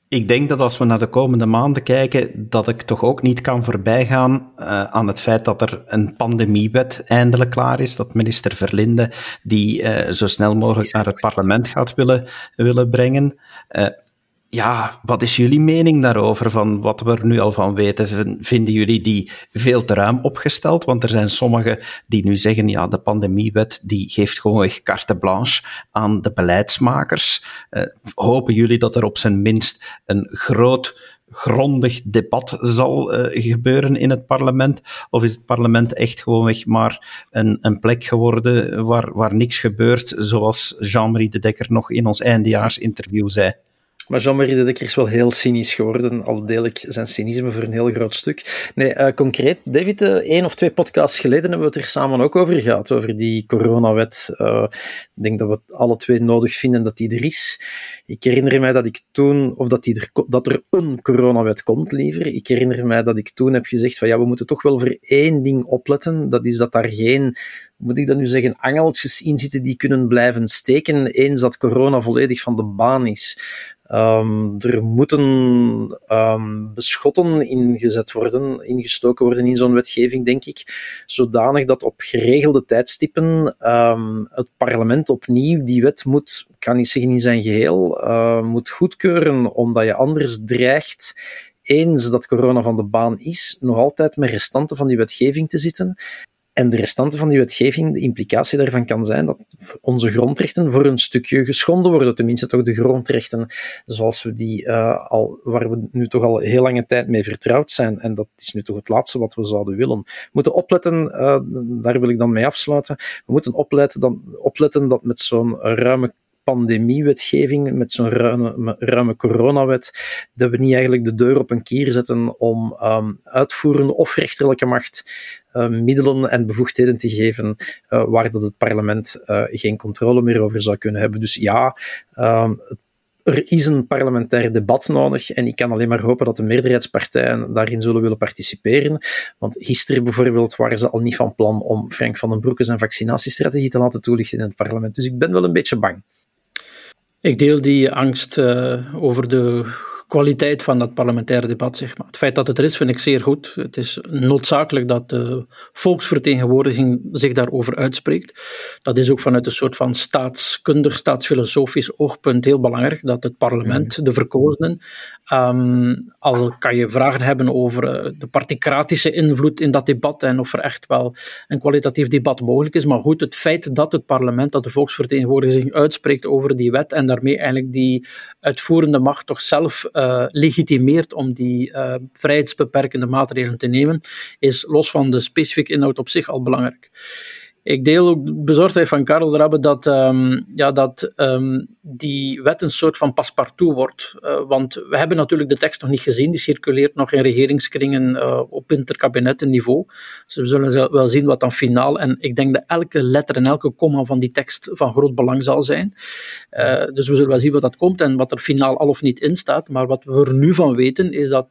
Ik denk dat als we naar de komende maanden kijken, dat ik toch ook niet kan voorbijgaan uh, aan het feit dat er een pandemiewet eindelijk klaar is, dat minister Verlinde die uh, zo snel mogelijk naar het parlement gaat willen, willen brengen. Uh, ja, wat is jullie mening daarover, van wat we er nu al van weten? Vinden jullie die veel te ruim opgesteld? Want er zijn sommigen die nu zeggen, ja, de pandemiewet die geeft gewoon carte blanche aan de beleidsmakers. Uh, hopen jullie dat er op zijn minst een groot grondig debat zal uh, gebeuren in het parlement? Of is het parlement echt gewoonweg maar een, een plek geworden waar, waar niks gebeurt, zoals Jean-Marie de Dekker nog in ons eindejaarsinterview zei? Maar Jean-Marie de Dekker is wel heel cynisch geworden, al deel ik zijn cynisme voor een heel groot stuk. Nee, uh, concreet, David, uh, één of twee podcasts geleden hebben we het er samen ook over gehad, over die coronawet. Uh, ik denk dat we het alle twee nodig vinden dat die er is. Ik herinner mij dat ik toen, of dat, die er, dat er een coronawet komt, liever. Ik herinner mij dat ik toen heb gezegd van ja, we moeten toch wel voor één ding opletten. Dat is dat daar geen moet ik dat nu zeggen, angeltjes in zitten die kunnen blijven steken eens dat corona volledig van de baan is. Um, er moeten um, beschotten ingezet worden, ingestoken worden in zo'n wetgeving, denk ik, zodanig dat op geregelde tijdstippen um, het parlement opnieuw die wet moet, ik kan niet zeggen in zijn geheel, uh, moet goedkeuren, omdat je anders dreigt eens dat corona van de baan is, nog altijd met restanten van die wetgeving te zitten. En de restanten van die wetgeving, de implicatie daarvan kan zijn dat onze grondrechten voor een stukje geschonden worden. Tenminste, toch de grondrechten zoals we die uh, al, waar we nu toch al heel lange tijd mee vertrouwd zijn. En dat is nu toch het laatste wat we zouden willen. We moeten opletten, uh, daar wil ik dan mee afsluiten. We moeten opletten, dan, opletten dat met zo'n ruime pandemiewetgeving, met zo'n ruime, coronawet, dat we niet eigenlijk de deur op een kier zetten om um, uitvoerende of rechterlijke macht uh, middelen en bevoegdheden te geven uh, waar dat het parlement uh, geen controle meer over zou kunnen hebben. Dus ja, um, er is een parlementair debat nodig en ik kan alleen maar hopen dat de meerderheidspartijen daarin zullen willen participeren. Want gisteren bijvoorbeeld waren ze al niet van plan om Frank van den Broeke zijn vaccinatiestrategie te laten toelichten in het parlement. Dus ik ben wel een beetje bang. Ik deel die angst uh, over de kwaliteit van dat parlementaire debat. Zeg maar. Het feit dat het er is, vind ik zeer goed. Het is noodzakelijk dat de volksvertegenwoordiging zich daarover uitspreekt. Dat is ook vanuit een soort van staatskundig, staatsfilosofisch oogpunt heel belangrijk, dat het parlement, de verkozenen, um, al kan je vragen hebben over eh, de particratische invloed in dat debat en of er echt wel een kwalitatief debat mogelijk is. Maar goed, het feit dat het parlement, dat de volksvertegenwoordiging uitspreekt over die wet en daarmee eigenlijk die uitvoerende macht toch zelf uh, legitimeert om die uh, vrijheidsbeperkende maatregelen te nemen, is los van de specifieke inhoud op zich al belangrijk. Ik deel ook de bezorgdheid van Karel Rabbe dat, um, ja, dat um, die wet een soort van paspartout wordt. Uh, want we hebben natuurlijk de tekst nog niet gezien, die circuleert nog in regeringskringen uh, op interkabinettenniveau. Dus we zullen wel zien wat dan finaal. En ik denk dat elke letter en elke komma van die tekst van groot belang zal zijn. Uh, dus we zullen wel zien wat dat komt en wat er finaal al of niet in staat. Maar wat we er nu van weten, is dat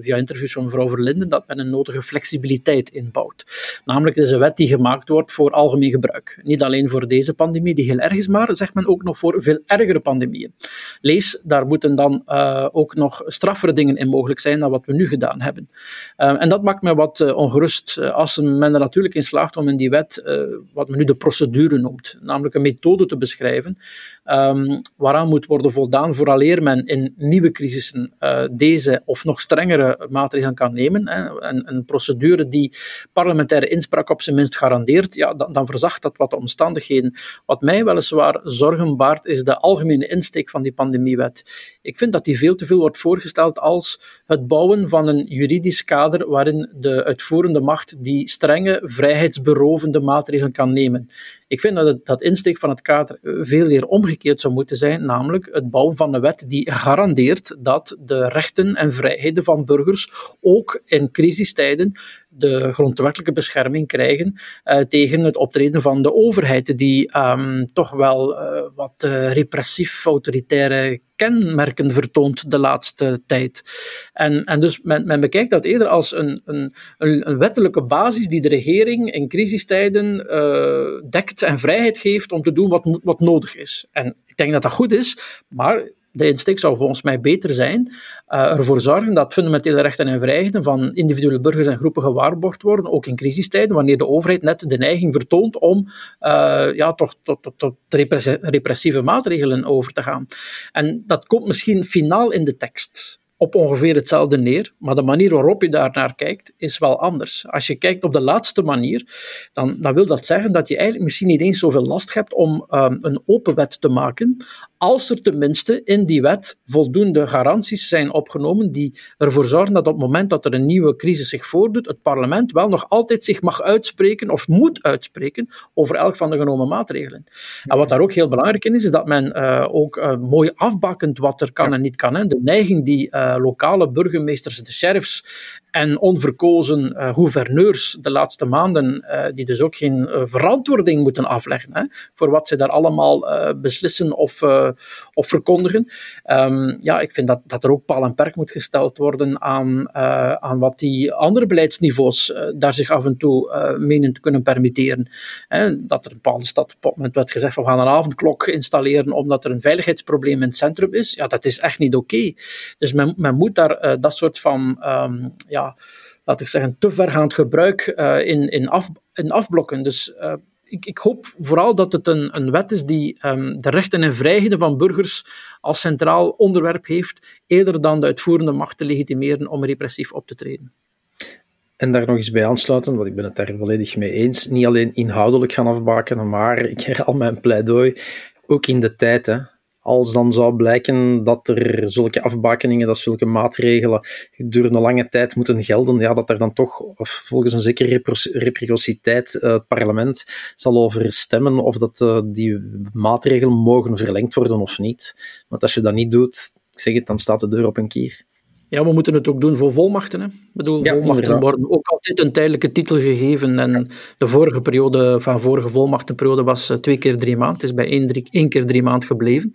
via interviews van mevrouw Verlinden, dat men een nodige flexibiliteit inbouwt. Namelijk, het is een wet die gemaakt wordt voor algemeen gebruik. Niet alleen voor deze pandemie, die heel erg is, maar zegt men ook nog voor veel ergere pandemieën. Lees, daar moeten dan uh, ook nog straffere dingen in mogelijk zijn dan wat we nu gedaan hebben. Uh, en dat maakt me wat uh, ongerust als men er natuurlijk in slaagt om in die wet, wat men nu de procedure noemt, namelijk een methode te beschrijven, um, waaraan moet worden voldaan vooraleer men in nieuwe crisissen uh, deze of nog strengere maatregelen kan nemen. Hè. Een, een, procedure die parlementaire inspraak op zijn minst garandeert, ja, dan, dan verzacht dat wat de omstandigheden. Wat mij weliswaar zorgen baart, is de algemene insteek van die pandemiewet. Ik vind dat die veel te veel wordt voorgesteld als het bouwen van een juridisch kader waarin de uitvoerende macht die strenge, vrijheidsberovende maatregelen kan nemen. Ik vind dat het, dat insteek van het kader veel meer omgekeerd zou moeten zijn, namelijk het bouwen van een wet die garandeert dat de rechten en vrijheden van burgers ook in crisistijden de grondwettelijke bescherming krijgen uh, tegen het optreden van de overheid, die um, toch wel uh, wat uh, repressief-autoritaire kenmerken vertoont de laatste tijd. En, en dus men, men bekijkt dat eerder als een, een, een, wettelijke basis die de regering in crisistijden dekt en vrijheid geeft om te doen wat, wat nodig is. En ik denk dat dat goed is, maar de insteek zou volgens mij beter zijn uh, ervoor zorgen dat fundamentele rechten en vrijheden van individuele burgers en groepen gewaarborgd worden, ook in crisistijden, wanneer de overheid net de neiging vertoont om uh, ja, toch tot, tot, repressieve maatregelen over te gaan. En dat komt misschien finaal in de tekst op ongeveer hetzelfde neer, maar de manier waarop je daar naar kijkt is wel anders. Als je kijkt op de laatste manier, dan, dan wil dat zeggen dat je eigenlijk misschien niet eens zoveel last hebt om um, een open wet te maken, als er tenminste in die wet voldoende garanties zijn opgenomen die ervoor zorgen dat op het moment dat er een nieuwe crisis zich voordoet, het parlement wel nog altijd zich mag uitspreken of moet uitspreken over elk van de genomen maatregelen. En wat daar ook heel belangrijk in is, is dat men uh, ook uh, mooi afbakent wat er kan en niet kan. Hè. De neiging die uh, lokale burgemeesters, de sheriffs en onverkozen uh, gouverneurs de laatste maanden, uh, die dus ook geen uh, verantwoording moeten afleggen hè, voor wat ze daar allemaal beslissen of, of verkondigen. Um, ja, ik vind dat, dat er ook paal en perk moet gesteld worden aan, aan wat die andere beleidsniveaus daar zich af en toe menen te kunnen permitteren. Dat er een bepaalde stad op het moment werd gezegd van we gaan een avondklok installeren omdat er een veiligheidsprobleem in het centrum is. Ja, dat is echt niet oké. Dus men, men moet daar dat soort van um, ja, laat ik zeggen, te vergaand gebruik in, in, af, in afblokken. Dus ik, ik, hoop vooral dat het een, een wet is die um, de rechten en vrijheden van burgers als centraal onderwerp heeft, eerder dan de uitvoerende macht te legitimeren om repressief op te treden. En daar nog eens bij aansluiten, want ik ben het daar volledig mee eens. Niet alleen inhoudelijk gaan afbakenen, maar ik herhaal mijn pleidooi ook in de tijd. Hè als dan zou blijken dat er zulke afbakeningen, dat zulke maatregelen gedurende lange tijd moeten gelden, ja, dat er dan toch volgens een zekere reciprociteit uh, het parlement zal over stemmen of dat uh, die maatregelen mogen verlengd worden of niet. Want als je dat niet doet, ik zeg het, dan staat de deur op een kier. Ja, we moeten het ook doen voor volmachten. Hè? Ik bedoel, volmachten worden ook altijd een tijdelijke titel gegeven. En de vorige periode, van vorige volmachtenperiode was eh, twee keer drie maanden. Het is bij één, drie, één keer drie maanden gebleven.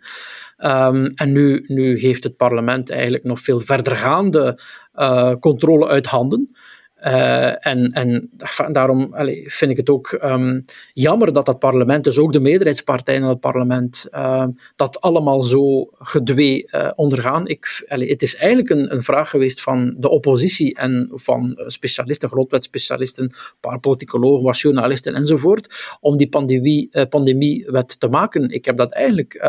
Um, en nu, nu geeft het parlement eigenlijk nog veel verdergaande uh, controle uit handen. Uh, en, en daarom vind ik het ook um, jammer dat dat parlement, dus ook de meerderheidspartijen in het parlement, uh, dat allemaal zo gedwee uh, ondergaan. Ik, het is eigenlijk een, een, vraag geweest van de oppositie en van specialisten, grondwetspecialisten, paar politicologen, journalisten enzovoort, om die pandemie, pandemiewet te maken. Ik heb dat eigenlijk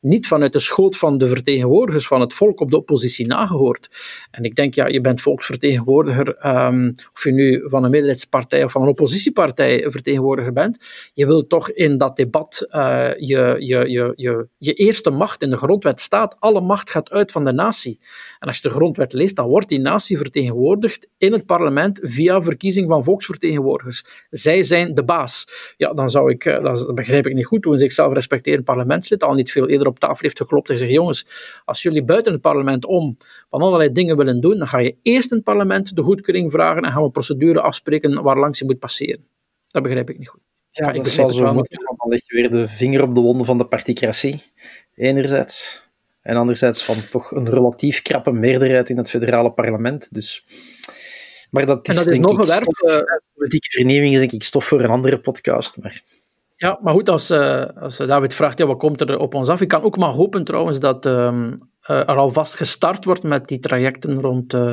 niet vanuit de schoot van de vertegenwoordigers van het volk op de oppositie nagehoord. En ik denk, ja, je bent volksvertegenwoordiger, um, of je nu van een meerderheidspartij of van een oppositiepartij vertegenwoordiger bent, je wilt toch in dat debat uh, je, je, je, je, je eerste macht in de grondwet staat, alle macht gaat uit van de natie. En als je de grondwet leest, dan wordt die natie vertegenwoordigd in het parlement via verkiezing van volksvertegenwoordigers. Zij zijn de baas. Ja, dan zou ik, eh, dat begrijp ik niet goed, toen zichzelf respecteren parlementslid al niet veel eerder op tafel heeft geklopt en gezegd: jongens, als jullie buiten het parlement om van allerlei dingen willen doen, dan ga je eerst in het parlement de goedkeuring vragen en gaan we procedure afspreken waar langs je moet passeren. Dat begrijp ik niet goed. Ja, dat zal zo moeten. Dan leg je weer de vinger op de wonden van de particratie, enerzijds. En anderzijds van toch een relatief krappe meerderheid in het federale parlement. Dus... Maar dat is, dat is nog een werk. Politieke vernieuwing is denk ik stof voor een andere podcast. Maar... Ja, maar goed, als, uh, als David vraagt, ja, wat komt er op ons af? Ik kan ook maar hopen trouwens dat um, uh, er alvast gestart wordt met die trajecten rond, uh,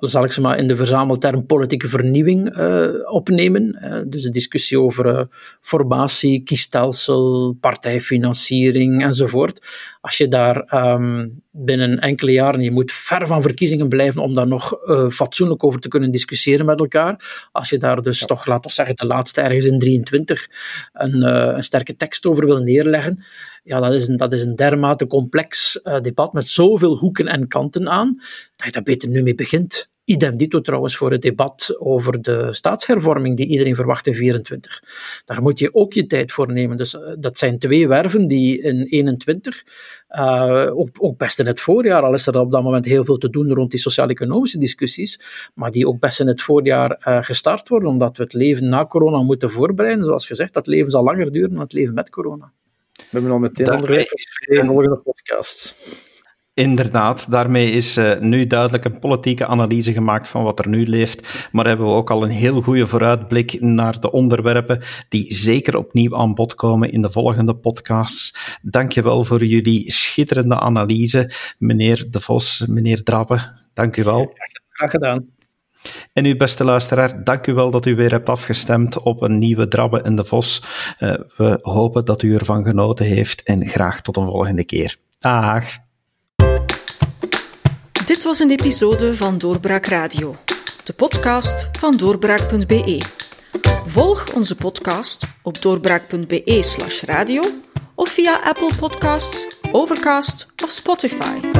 zal, ik ze maar in de verzamelterm politieke vernieuwing uh, opnemen. dus de discussie over formatie, kiesstelsel, partijfinanciering enzovoort. Als je daar um, binnen enkele jaren, je moet ver van verkiezingen blijven om daar nog fatsoenlijk over te kunnen discussiëren met elkaar. Als je daar dus toch, laten we zeggen, de laatste ergens in 23 een, een sterke tekst over wil neerleggen ja, dat is een, dat is een dermate complex uh, debat met zoveel hoeken en kanten aan, dat je daar beter nu mee begint. Idem dito trouwens voor het debat over de staatshervorming die iedereen verwacht in 24. Daar moet je ook je tijd voor nemen. Dus uh, dat zijn twee werven die in 21, uh, eh, ook, ook, best in het voorjaar, al is er op dat moment heel veel te doen rond die sociaal-economische discussies, maar die ook best in het voorjaar gestart worden, omdat we het leven na corona moeten voorbereiden. Zoals gezegd, dat leven zal langer duren dan het leven met corona. We hebben al meteen onderwerp voor de volgende podcast. Inderdaad, daarmee is uh, nu duidelijk een politieke analyse gemaakt van wat er nu leeft. Maar hebben we ook al een heel goede vooruitblik naar de onderwerpen die zeker opnieuw aan bod komen in de volgende podcasts. Dankjewel voor jullie schitterende analyse, meneer De Vos, meneer Drabbe. Dank u wel. Graag gedaan. En uw beste luisteraar, dank u wel dat u weer hebt afgestemd op een nieuwe Drabbe in de Vos. Uh, we hopen dat u ervan genoten heeft en graag tot een volgende keer. Dag. Dit was een episode van Doorbraak Radio, de podcast van doorbraak.be. Volg onze podcast op doorbraak.be/slash radio of via Apple Podcasts, Overcast of Spotify.